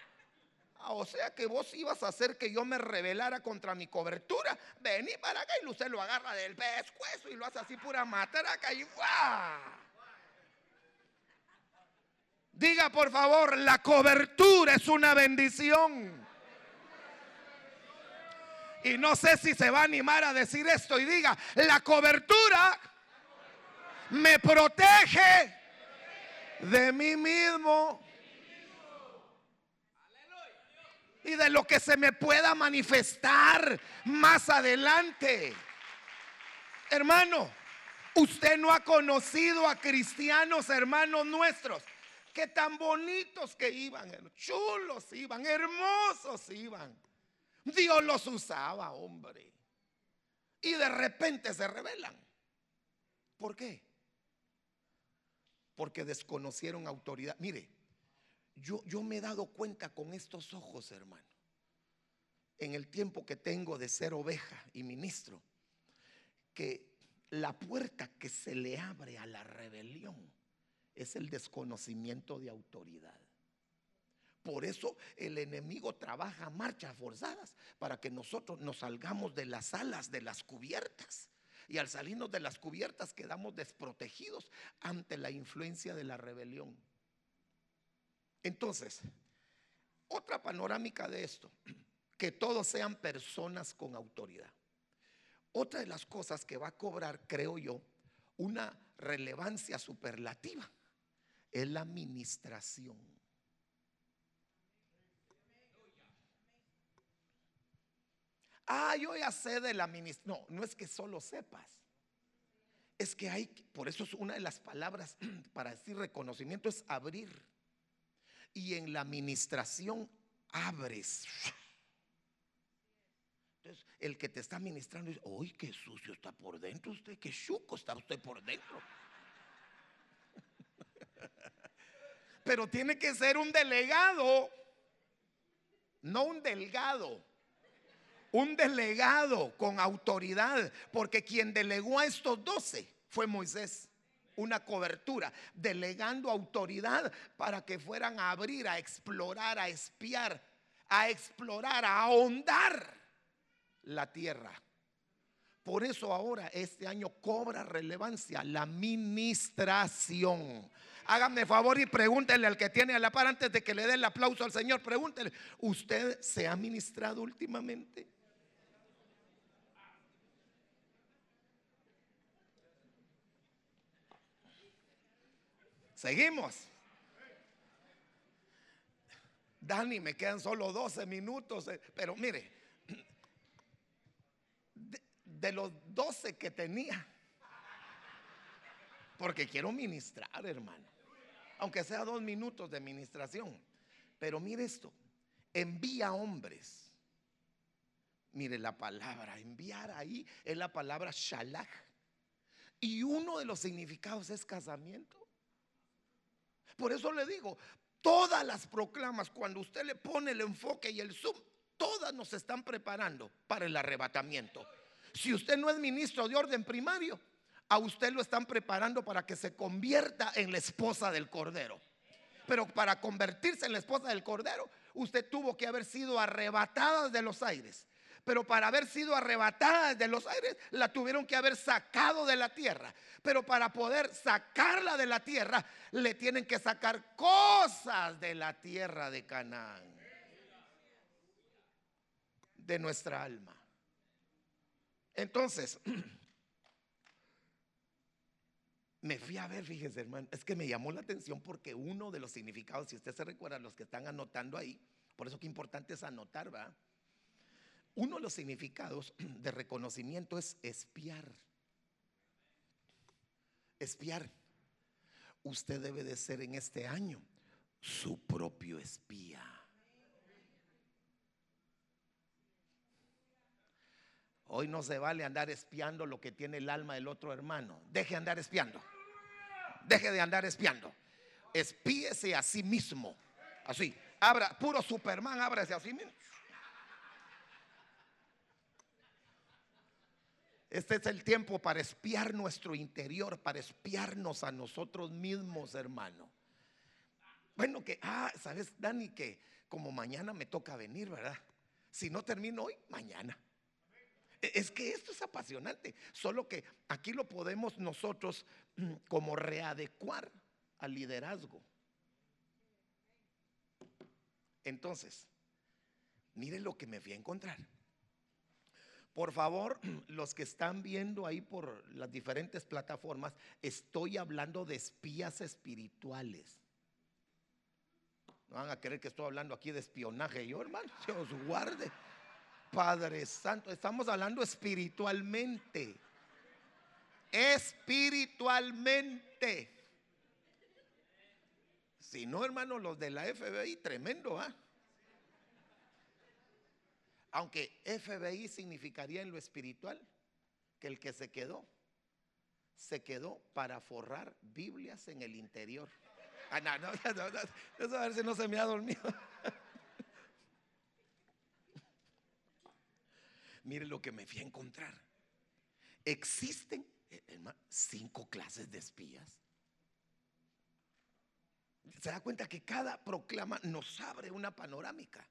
Ah, o sea que vos ibas a hacer que yo me rebelara contra mi cobertura. Vení para acá y usted lo agarra del pescuezo y lo hace así pura matraca y. Diga por favor, la cobertura es una bendición. Y no sé si se va a animar a decir esto y diga, la cobertura me protege de mí mismo y de lo que se me pueda manifestar más adelante. Hermano, usted no ha conocido a cristianos hermanos nuestros que tan bonitos que iban, chulos iban, hermosos iban. Dios los usaba, hombre. Y de repente se rebelan. ¿Por qué? Porque desconocieron autoridad. Mire, yo, yo me he dado cuenta con estos ojos, hermano, en el tiempo que tengo de ser oveja y ministro, que la puerta que se le abre a la rebelión es el desconocimiento de autoridad. Por eso el enemigo trabaja marchas forzadas para que nosotros nos salgamos de las alas, de las cubiertas. Y al salirnos de las cubiertas quedamos desprotegidos ante la influencia de la rebelión. Entonces, otra panorámica de esto, que todos sean personas con autoridad. Otra de las cosas que va a cobrar, creo yo, una relevancia superlativa es la administración. Ah, yo ya sé de la administración. No, no es que solo sepas. Es que hay, por eso es una de las palabras para decir reconocimiento, es abrir. Y en la administración abres. Entonces, el que te está administrando dice, ¡ay, qué sucio está por dentro usted! ¡Qué chuco está usted por dentro! Pero tiene que ser un delegado, no un delgado. Un delegado con autoridad, porque quien delegó a estos doce fue Moisés una cobertura, delegando autoridad para que fueran a abrir, a explorar, a espiar, a explorar, a ahondar la tierra. Por eso ahora este año cobra relevancia la ministración. Háganme favor y pregúntenle al que tiene a la par antes de que le dé el aplauso al Señor. Pregúntenle, ¿usted se ha ministrado últimamente? Seguimos. Dani, me quedan solo 12 minutos, eh, pero mire, de, los 12 que tenía, porque quiero ministrar, hermano. Aunque sea dos minutos de ministración. Pero mire esto, envía hombres. Mire la palabra, enviar ahí es la palabra shalach. Y uno de los significados es casamiento. Por eso le digo, todas las proclamas, cuando usted le pone el enfoque y el zoom, todas nos están preparando para el arrebatamiento. Si usted no es ministro de orden primario, a usted lo están preparando para que se convierta en la esposa del Cordero. Pero para convertirse en la esposa del Cordero, usted tuvo que haber sido arrebatada de los aires. Pero para haber sido arrebatada de los aires, la tuvieron que haber sacado de la tierra. Pero para poder sacarla de la tierra, le tienen que sacar cosas de la tierra de Canaán. De nuestra alma. Entonces, me fui a ver, fíjese hermano, es que me llamó la atención porque uno de los significados, si usted se recuerda, los que están anotando ahí, por eso que importante es anotar, ¿va? Uno de los significados de reconocimiento es espiar. Espiar. Usted debe de ser en este año su propio espía. Hoy no se vale andar espiando lo que tiene el alma del otro hermano. Deje de andar espiando. Deje de andar espiando. Espíese a sí mismo. Así. Abra, puro Superman, ábrase a sí mismo. Este es el tiempo para espiar nuestro interior, para espiarnos a nosotros mismos, hermano. Bueno, que, ah, sabes, Dani, que como mañana me toca venir, ¿verdad? Si no termino hoy, mañana. E, es que esto es apasionante, solo que aquí lo podemos nosotros mm, como readecuar al liderazgo. Entonces, miren lo que me fui a encontrar. Por favor, los que están viendo ahí por las diferentes plataformas, estoy hablando de espías espirituales. No van a creer que estoy hablando aquí de espionaje. Yo, hermano, Dios guarde. Padre Santo, estamos hablando espiritualmente. Espiritualmente. Si no, hermano, los de la FBI, tremendo, ¿ah? Aunque FBI significaría en lo espiritual que el que se quedó, se quedó para forrar Biblias en el interior. Ah, a ver si no se me ha dormido. Mire lo que me fui a encontrar. Existen eh, cinco clases de espías. Se da cuenta que cada proclama nos abre una panorámica.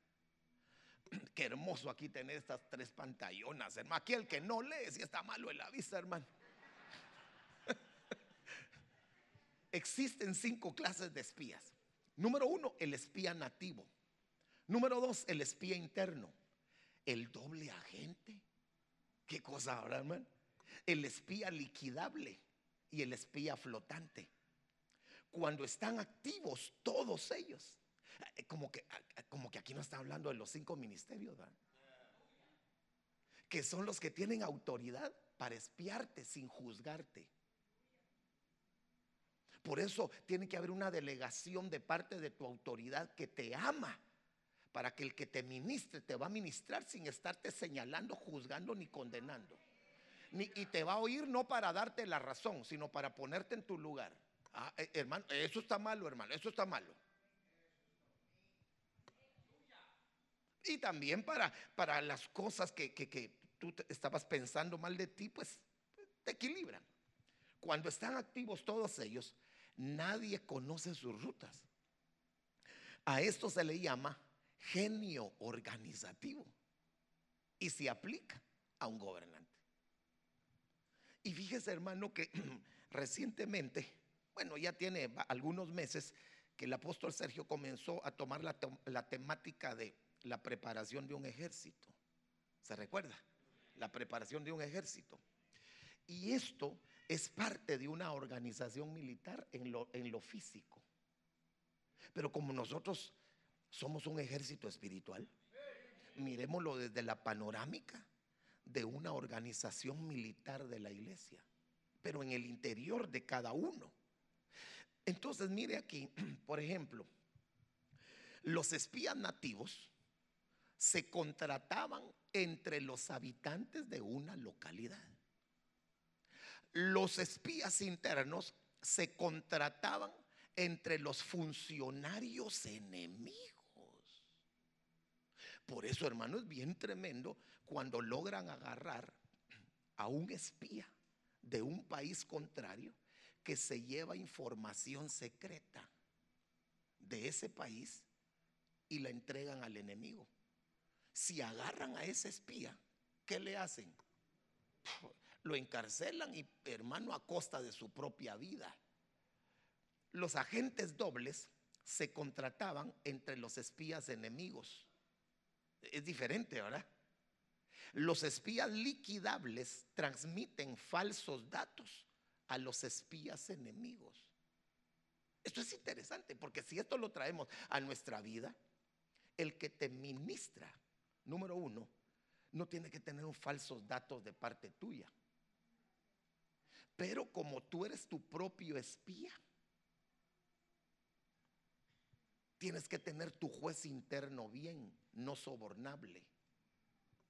Qué hermoso aquí tener estas tres pantallonas, hermano. Aquí el que no lee, si está malo en la vista, hermano. Existen cinco clases de espías. Número uno, el espía nativo. Número dos, el espía interno el doble agente. ¿Qué cosa ahora, hermano? El espía liquidable y el espía flotante. Cuando están activos todos ellos. Eh, como que, como que aquí no está hablando de los cinco ministerios, ¿verdad? Que son los que tienen autoridad para espiarte sin juzgarte. Por eso tiene que haber una delegación de parte de tu autoridad que te ama para que el que te ministre te va a ministrar sin estarte señalando, juzgando ni condenando. y te va a oír no para darte la razón, sino para ponerte en tu lugar. Ah, eh, hermano, eso está malo, hermano, eso está malo. Y también para, para las cosas que, que tú estabas pensando mal de ti, pues te equilibran. Cuando están activos todos ellos, nadie conoce sus rutas. A esto se le llama genio organizativo y se aplica a un gobernante. Y fíjese hermano que recientemente, bueno, ya tiene algunos meses que el apóstol Sergio comenzó a tomar la, la temática de la preparación de un ejército. ¿Se recuerda? La preparación de un ejército. Y esto es parte de una organización militar en lo, en lo físico. Pero como nosotros somos un ejército espiritual. Miremoslo desde la panorámica de una organización militar de la iglesia. pero en el interior de cada uno. Entonces, mire aquí, por ejemplo, los espías nativos se contrataban entre los habitantes de una localidad. Los espías internos se contrataban entre los funcionarios enemigos. Por eso, hermano, es bien tremendo cuando logran agarrar a un espía de un país contrario que se lleva información secreta de ese país y la entregan al enemigo. Si agarran a ese espía, ¿qué le hacen? Lo encarcelan y hermano a costa de su propia vida. Los agentes dobles se contrataban entre los espías enemigos. Es diferente, ¿verdad? Los espías liquidables transmiten falsos datos a los espías enemigos. Esto es interesante porque si esto lo traemos a nuestra vida, el que te ministra, número uno, no tiene que tener falsos datos de parte tuya. Pero como tú eres tu propio espía, tienes que tener tu juez interno bien, no sobornable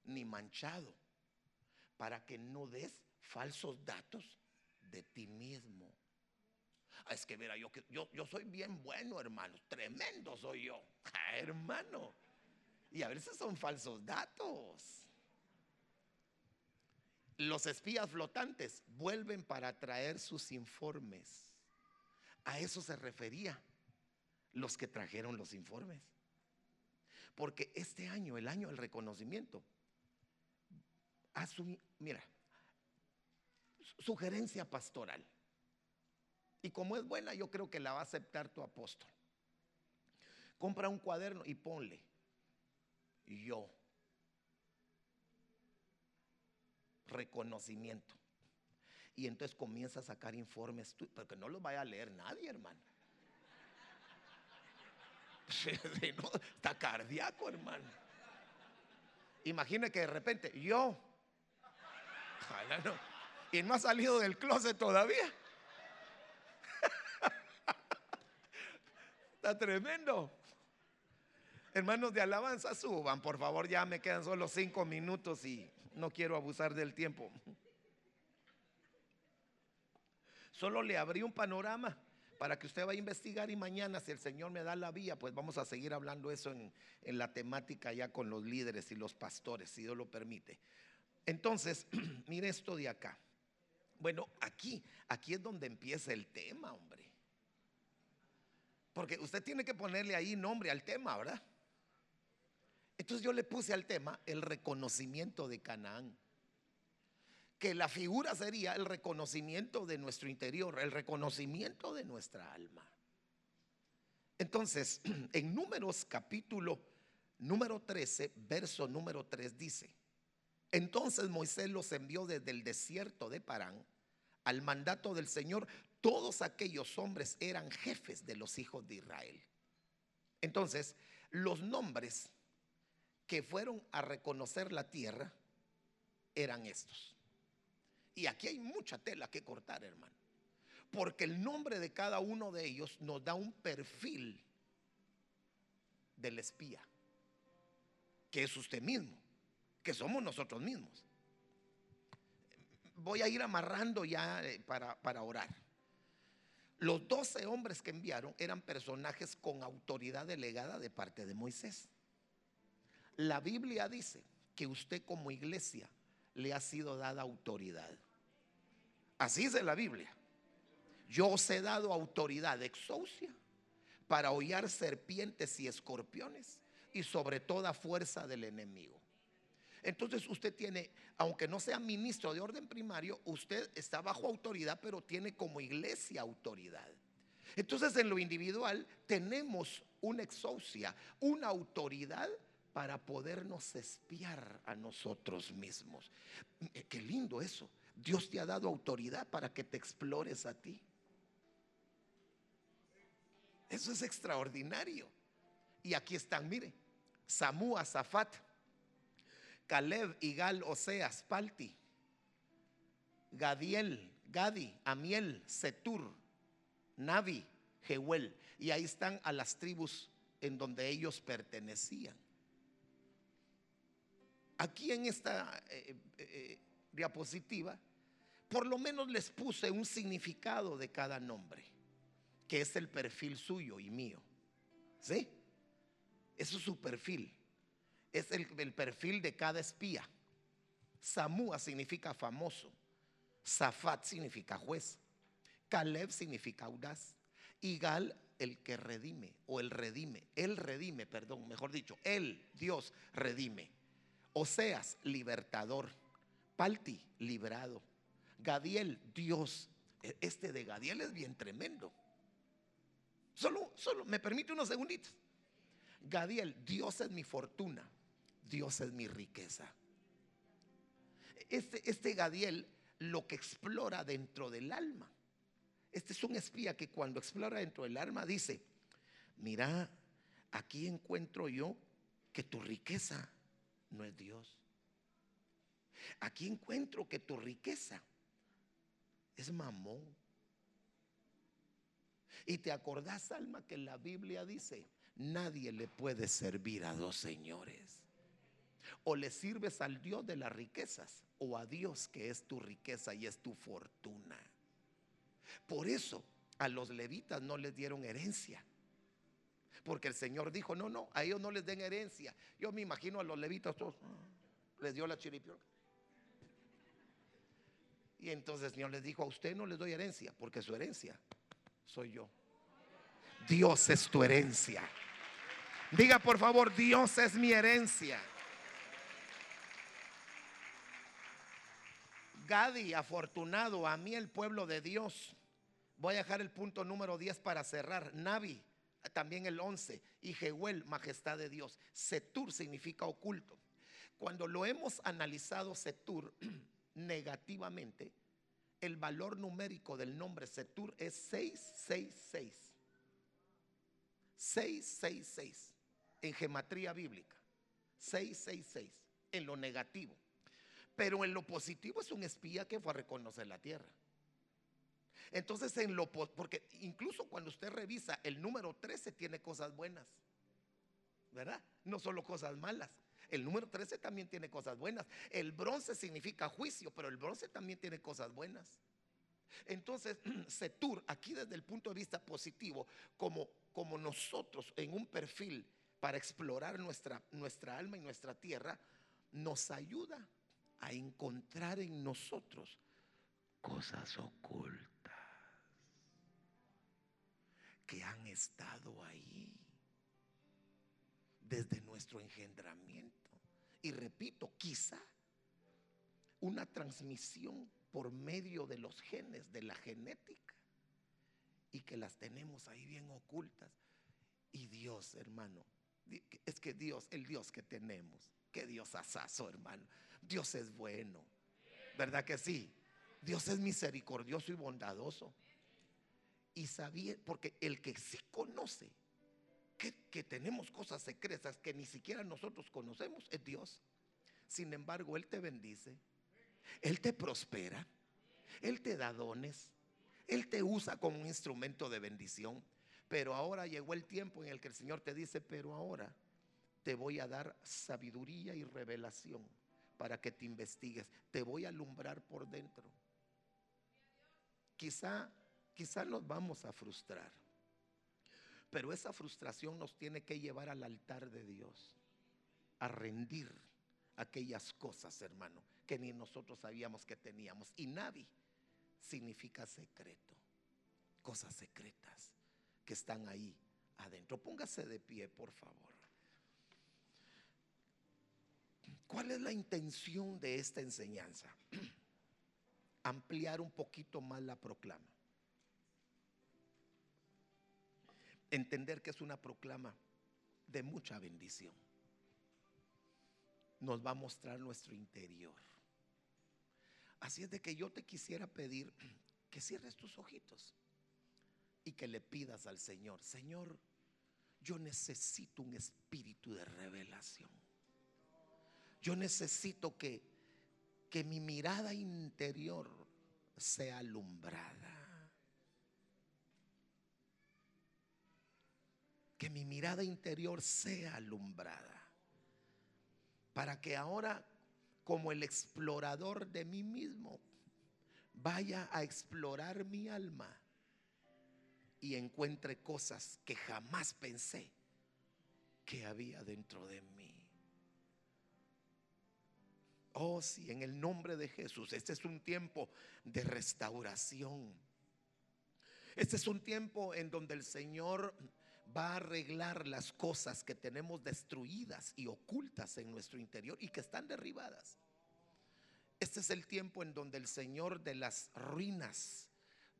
ni manchado, para que no des falsos datos de ti mismo. Ah, es que mira, yo, yo, yo soy bien bueno, hermano, tremendo soy yo, ah, hermano. Y a veces son falsos datos. Los espías flotantes vuelven para traer sus informes. A eso se refería los que trajeron los informes. Porque este año, el año del reconocimiento, mira, sugerencia pastoral. Y como es buena, yo creo que la va a aceptar tu apóstol. Compra un cuaderno y ponle yo. Reconocimiento. Y entonces comienza a sacar informes, porque no los vaya a leer nadie, hermano. está cardíaco, hermano. Imagina que de repente yo y no ha salido del closet todavía. Está tremendo. Hermanos de alabanza, suban, por favor, ya me quedan solo cinco minutos y no quiero abusar del tiempo. Solo le abrí un panorama para que usted vaya a investigar y mañana, si el Señor me da la vía, pues vamos a seguir hablando eso en, en la temática ya con los líderes y los pastores, si Dios lo permite. Entonces, mire esto de acá. Bueno, aquí, aquí es donde empieza el tema, hombre. Porque usted tiene que ponerle ahí nombre al tema, ¿verdad? Entonces yo le puse al tema el reconocimiento de Canaán. Que la figura sería el reconocimiento de nuestro interior, el reconocimiento de nuestra alma. Entonces, en números capítulo número 13, verso número 3 dice, entonces Moisés los envió desde el desierto de Parán al mandato del Señor. Todos aquellos hombres eran jefes de los hijos de Israel. Entonces, los nombres que fueron a reconocer la tierra eran estos. Y aquí hay mucha tela que cortar, hermano. Porque el nombre de cada uno de ellos nos da un perfil del espía, que es usted mismo que somos nosotros mismos. Voy a ir amarrando ya eh, para, para orar. Los doce hombres que enviaron eran personajes con autoridad delegada de parte de Moisés. La Biblia dice que usted como iglesia le ha sido dada autoridad. Así dice la Biblia. Yo os he dado autoridad exousia para hollar serpientes y escorpiones y sobre toda fuerza del enemigo. Entonces usted tiene, aunque no sea ministro de orden primario, usted está bajo autoridad, pero tiene como iglesia autoridad. Entonces en lo individual tenemos una exousia, una autoridad para podernos espiar a nosotros mismos. Eh, qué lindo eso. Dios te ha dado autoridad para que te explores a ti. Eso es extraordinario. Y aquí están, mire, Samú, Azafat, Caleb, Igal, Oseas, Palti, Gadiel, Gadi, Amiel, Setur, Navi, Jehuel. Y ahí están a las tribus en donde ellos pertenecían. Aquí en esta eh, eh, eh, diapositiva, por lo menos les puse un significado de cada nombre, que es el perfil suyo y mío. ¿Sí? Eso es su perfil. Es el, el perfil de cada espía. Samúa significa famoso. Zafat significa juez. Caleb significa audaz. Y Gal, el que redime, o el redime. Él redime, perdón, mejor dicho, él, Dios, redime. Oseas, libertador. Palti, librado. Gadiel, Dios. E, este de Gadiel es bien tremendo. Solo, solo, me permite unos segunditos. Gadiel, Dios es mi fortuna. Dios es mi riqueza. Este, este Gadiel lo que explora dentro del alma. Este es un espía que cuando explora dentro del alma dice, mira, aquí encuentro yo que tu riqueza no es Dios. Aquí encuentro que tu riqueza es mamón. Y te acordás, alma, que la Biblia dice, nadie le puede servir a dos señores. O le sirves al Dios de las riquezas o a Dios que es tu riqueza y es tu fortuna. Por eso a los levitas no les dieron herencia. Porque el Señor dijo, no, no, a ellos no les den herencia. Yo me imagino a los levitas todos, les dio la chiripiorca. Y entonces el Señor les dijo, a usted no les doy herencia, porque su herencia soy yo. Dios es tu herencia. Diga por favor, Dios es mi herencia. Gadi, afortunado, a mí el pueblo de Dios. Voy a dejar el punto número 10 para cerrar. Navi, también el 11. Y Jehuel, majestad de Dios. Setur significa oculto. Cuando lo hemos analizado Setur negativamente, el valor numérico del nombre Setur es 666. 666 en gematría bíblica. 666 en lo negativo. Pero en lo positivo es un espía que fue a reconocer la tierra. Entonces, en lo porque incluso cuando usted revisa el número 13 tiene cosas buenas, ¿verdad? No solo cosas malas. El número 13 también tiene cosas buenas. El bronce significa juicio, pero el bronce también tiene cosas buenas. Entonces, Setur, aquí desde el punto de vista positivo, como, como nosotros en un perfil para explorar nuestra, nuestra alma y nuestra tierra, nos ayuda a encontrar en nosotros cosas ocultas que han estado ahí desde nuestro engendramiento. Y repito, quizá una transmisión por medio de los genes, de la genética, y que las tenemos ahí bien ocultas. Y Dios, hermano, es que Dios, el Dios que tenemos, que Dios asazo, hermano. Dios es bueno. ¿Verdad que sí? Dios es misericordioso y bondadoso. Y sabía, porque el que sí conoce que, que, tenemos cosas secretas que ni siquiera nosotros conocemos es Dios. Sin embargo, Él te bendice, Él te prospera, Él te da dones, Él te usa como un instrumento de bendición. Pero ahora llegó el tiempo en el que el Señor te dice, pero ahora te voy a dar sabiduría y revelación para que te investigues. Te voy a alumbrar por dentro. Quizá, quizá nos vamos a frustrar. Pero esa frustración nos tiene que llevar al altar de Dios, a rendir aquellas cosas, hermano, que ni nosotros sabíamos que teníamos. Y Navi significa secreto, cosas secretas que están ahí adentro. Póngase de pie, por favor. ¿Cuál es la intención de esta enseñanza? Ampliar un poquito más la proclama. Entender que es una proclama de mucha bendición. Nos va a mostrar nuestro interior. Así es de que yo te quisiera pedir que cierres tus ojitos y que le pidas al Señor, Señor, yo necesito un espíritu de revelación. Yo necesito que, que mi mirada interior sea alumbrada. Que mi mirada interior sea alumbrada. Para que ahora, como el explorador de mí mismo, vaya a explorar mi alma y encuentre cosas que jamás pensé que había dentro de mí. Oh, sí, en el nombre de Jesús. Este es un tiempo de restauración. Este es un tiempo en donde el Señor va a arreglar las cosas que tenemos destruidas y ocultas en nuestro interior y que están derribadas. Este es el tiempo en donde el Señor de las ruinas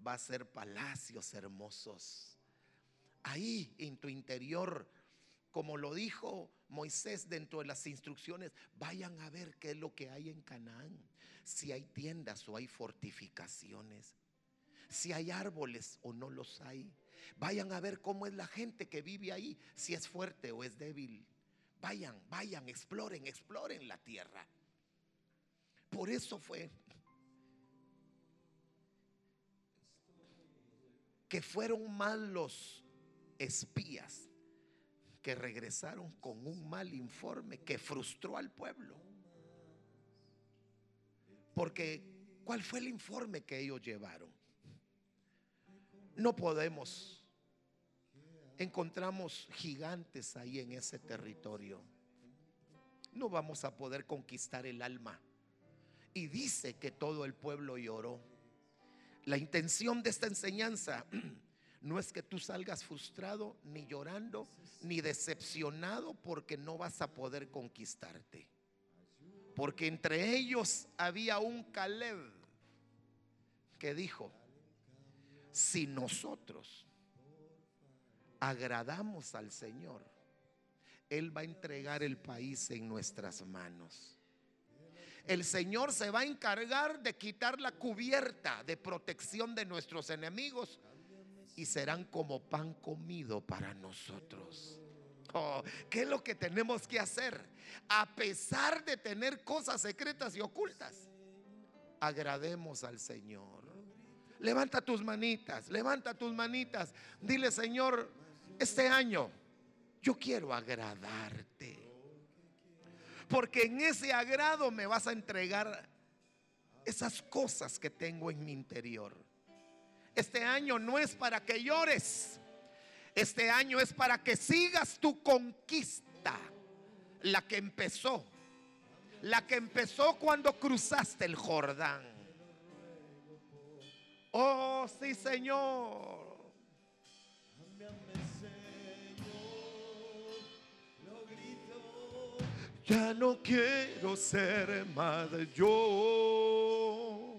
va a hacer palacios hermosos. Ahí en tu interior como lo dijo Moisés dentro de las instrucciones, vayan a ver qué es lo que hay en Canaán, si hay tiendas o hay fortificaciones, si hay árboles o no los hay. Vayan a ver cómo es la gente que vive ahí, si es fuerte o es débil. Vayan, vayan, exploren, exploren la tierra. Por eso fue que fueron malos espías que regresaron con un mal informe que frustró al pueblo. Porque, ¿cuál fue el informe que ellos llevaron? No podemos. Encontramos gigantes ahí en ese territorio. No vamos a poder conquistar el alma. Y dice que todo el pueblo lloró. La intención de esta enseñanza no es que tú salgas frustrado, ni llorando, ni decepcionado porque no vas a poder conquistarte. Porque entre ellos había un Caleb que dijo, si nosotros agradamos al Señor, Él va a entregar el país en nuestras manos. El Señor se va a encargar de quitar la cubierta de protección de nuestros enemigos y serán como pan comido para nosotros. Oh, ¿Qué es lo que tenemos que hacer? A pesar de tener cosas secretas y ocultas, agrademos al Señor. Levanta tus manitas, levanta tus manitas. Dile, Señor, este año yo quiero agradarte. Porque en ese agrado me vas a entregar esas cosas que tengo en mi interior. Este año no es para que llores. Este año es para que sigas tu conquista. La que empezó. La que empezó cuando cruzaste el Jordán. Oh, sí, Señor. Ya no quiero ser más yo.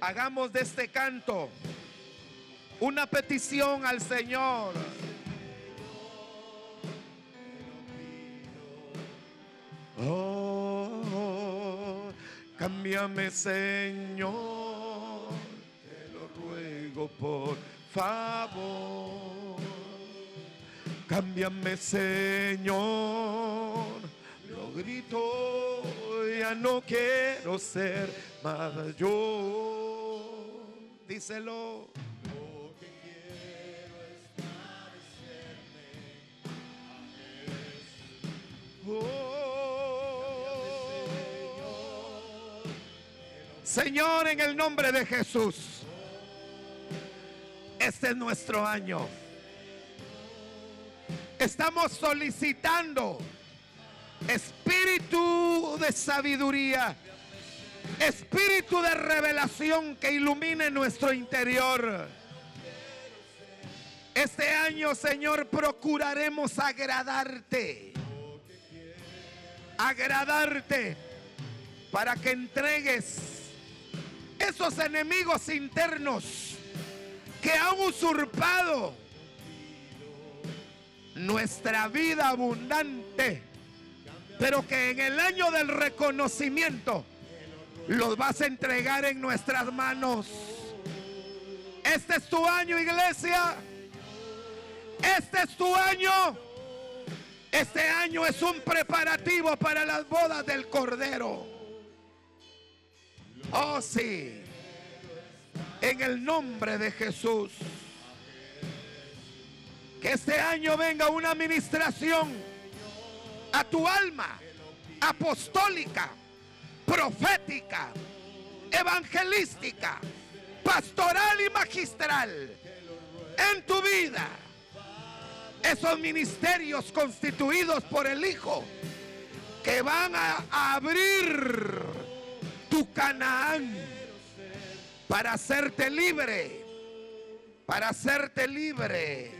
Hagamos de este canto una petición al Señor. Oh, cámbiame Señor, te lo ruego por favor. Cámbiame Señor, lo grito, ya no quiero ser más yo díselo. Lo Señor, en el nombre de Jesús, este es nuestro año. Estamos solicitando espíritu de sabiduría espíritu de revelación que ilumine nuestro interior. Este año, Señor, procuraremos agradarte. Agradarte para que entregues esos enemigos internos que han usurpado nuestra vida abundante, pero que en el año del reconocimiento los vas a entregar en nuestras manos. Este es tu año, iglesia. Este es tu año. Este año es un preparativo para las bodas del Cordero. Oh sí. En el nombre de Jesús. Que este año venga una administración a tu alma apostólica, profética, evangelística, pastoral y magistral en tu vida. Esos ministerios constituidos por el Hijo que van a abrir tu Canaán para hacerte libre, para hacerte libre.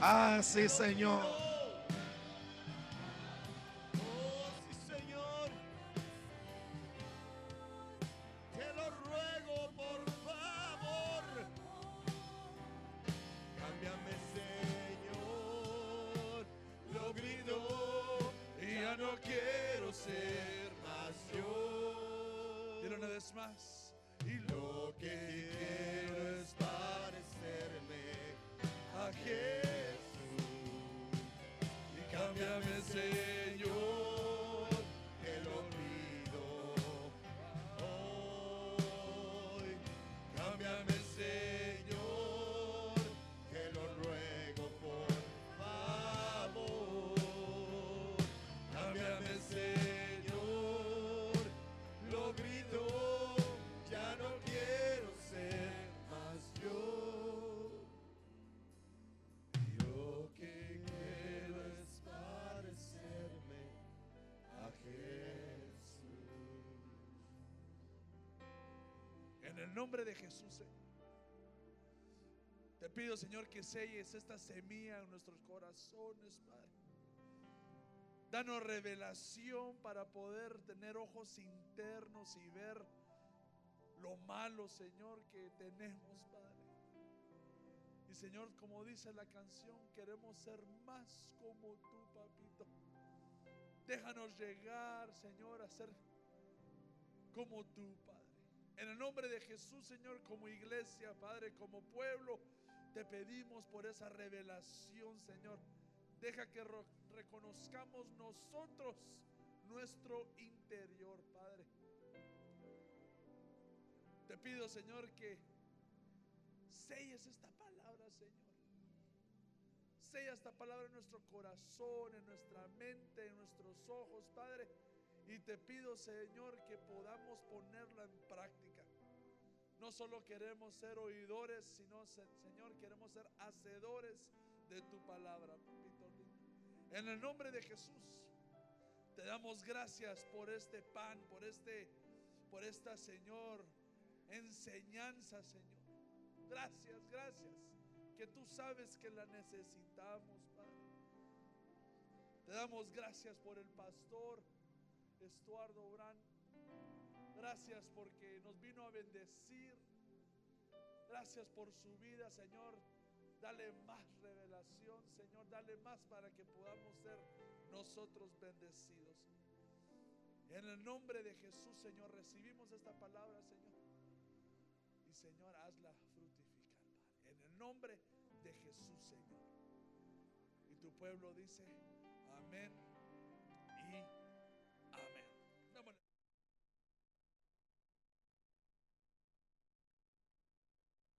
Ah, sí, Señor. Vez más. Y lo que quiero es parecerme a Jesús. Y cámbiame, Señor, En el nombre de Jesús. eh, Te pido, Señor, que selles esta semilla en nuestros corazones, Padre. Danos revelación para poder tener ojos internos y ver lo malo, Señor, que tenemos, Padre. Y Señor, como dice la canción, queremos ser más como tú, papito. Déjanos llegar, Señor, a ser como tú, Padre. En el nombre de Jesús, Señor, como iglesia, Padre, como pueblo, te pedimos por esa revelación, Señor. Deja que reconozcamos nosotros nuestro interior, Padre. Te pido, Señor, que selles esta palabra, Señor. Sella esta palabra en nuestro corazón, en nuestra mente, en nuestros ojos, Padre. Y te pido, Señor, que podamos ponerla en práctica. No solo queremos ser oidores, sino, se- Señor, queremos ser hacedores de tu palabra. En el nombre de Jesús, te damos gracias por este pan, por este, por esta, Señor, enseñanza, Señor. Gracias, gracias. Que tú sabes que la necesitamos, Padre. Te damos gracias por el pastor Estuardo Brand. Gracias porque nos vino a bendecir. Gracias por su vida, Señor. Dale más revelación, Señor. Dale más para que podamos ser nosotros bendecidos. En el nombre de Jesús, Señor, recibimos esta palabra, Señor. Y Señor, hazla fructificar. En el nombre de Jesús, Señor. Y tu pueblo dice, amén y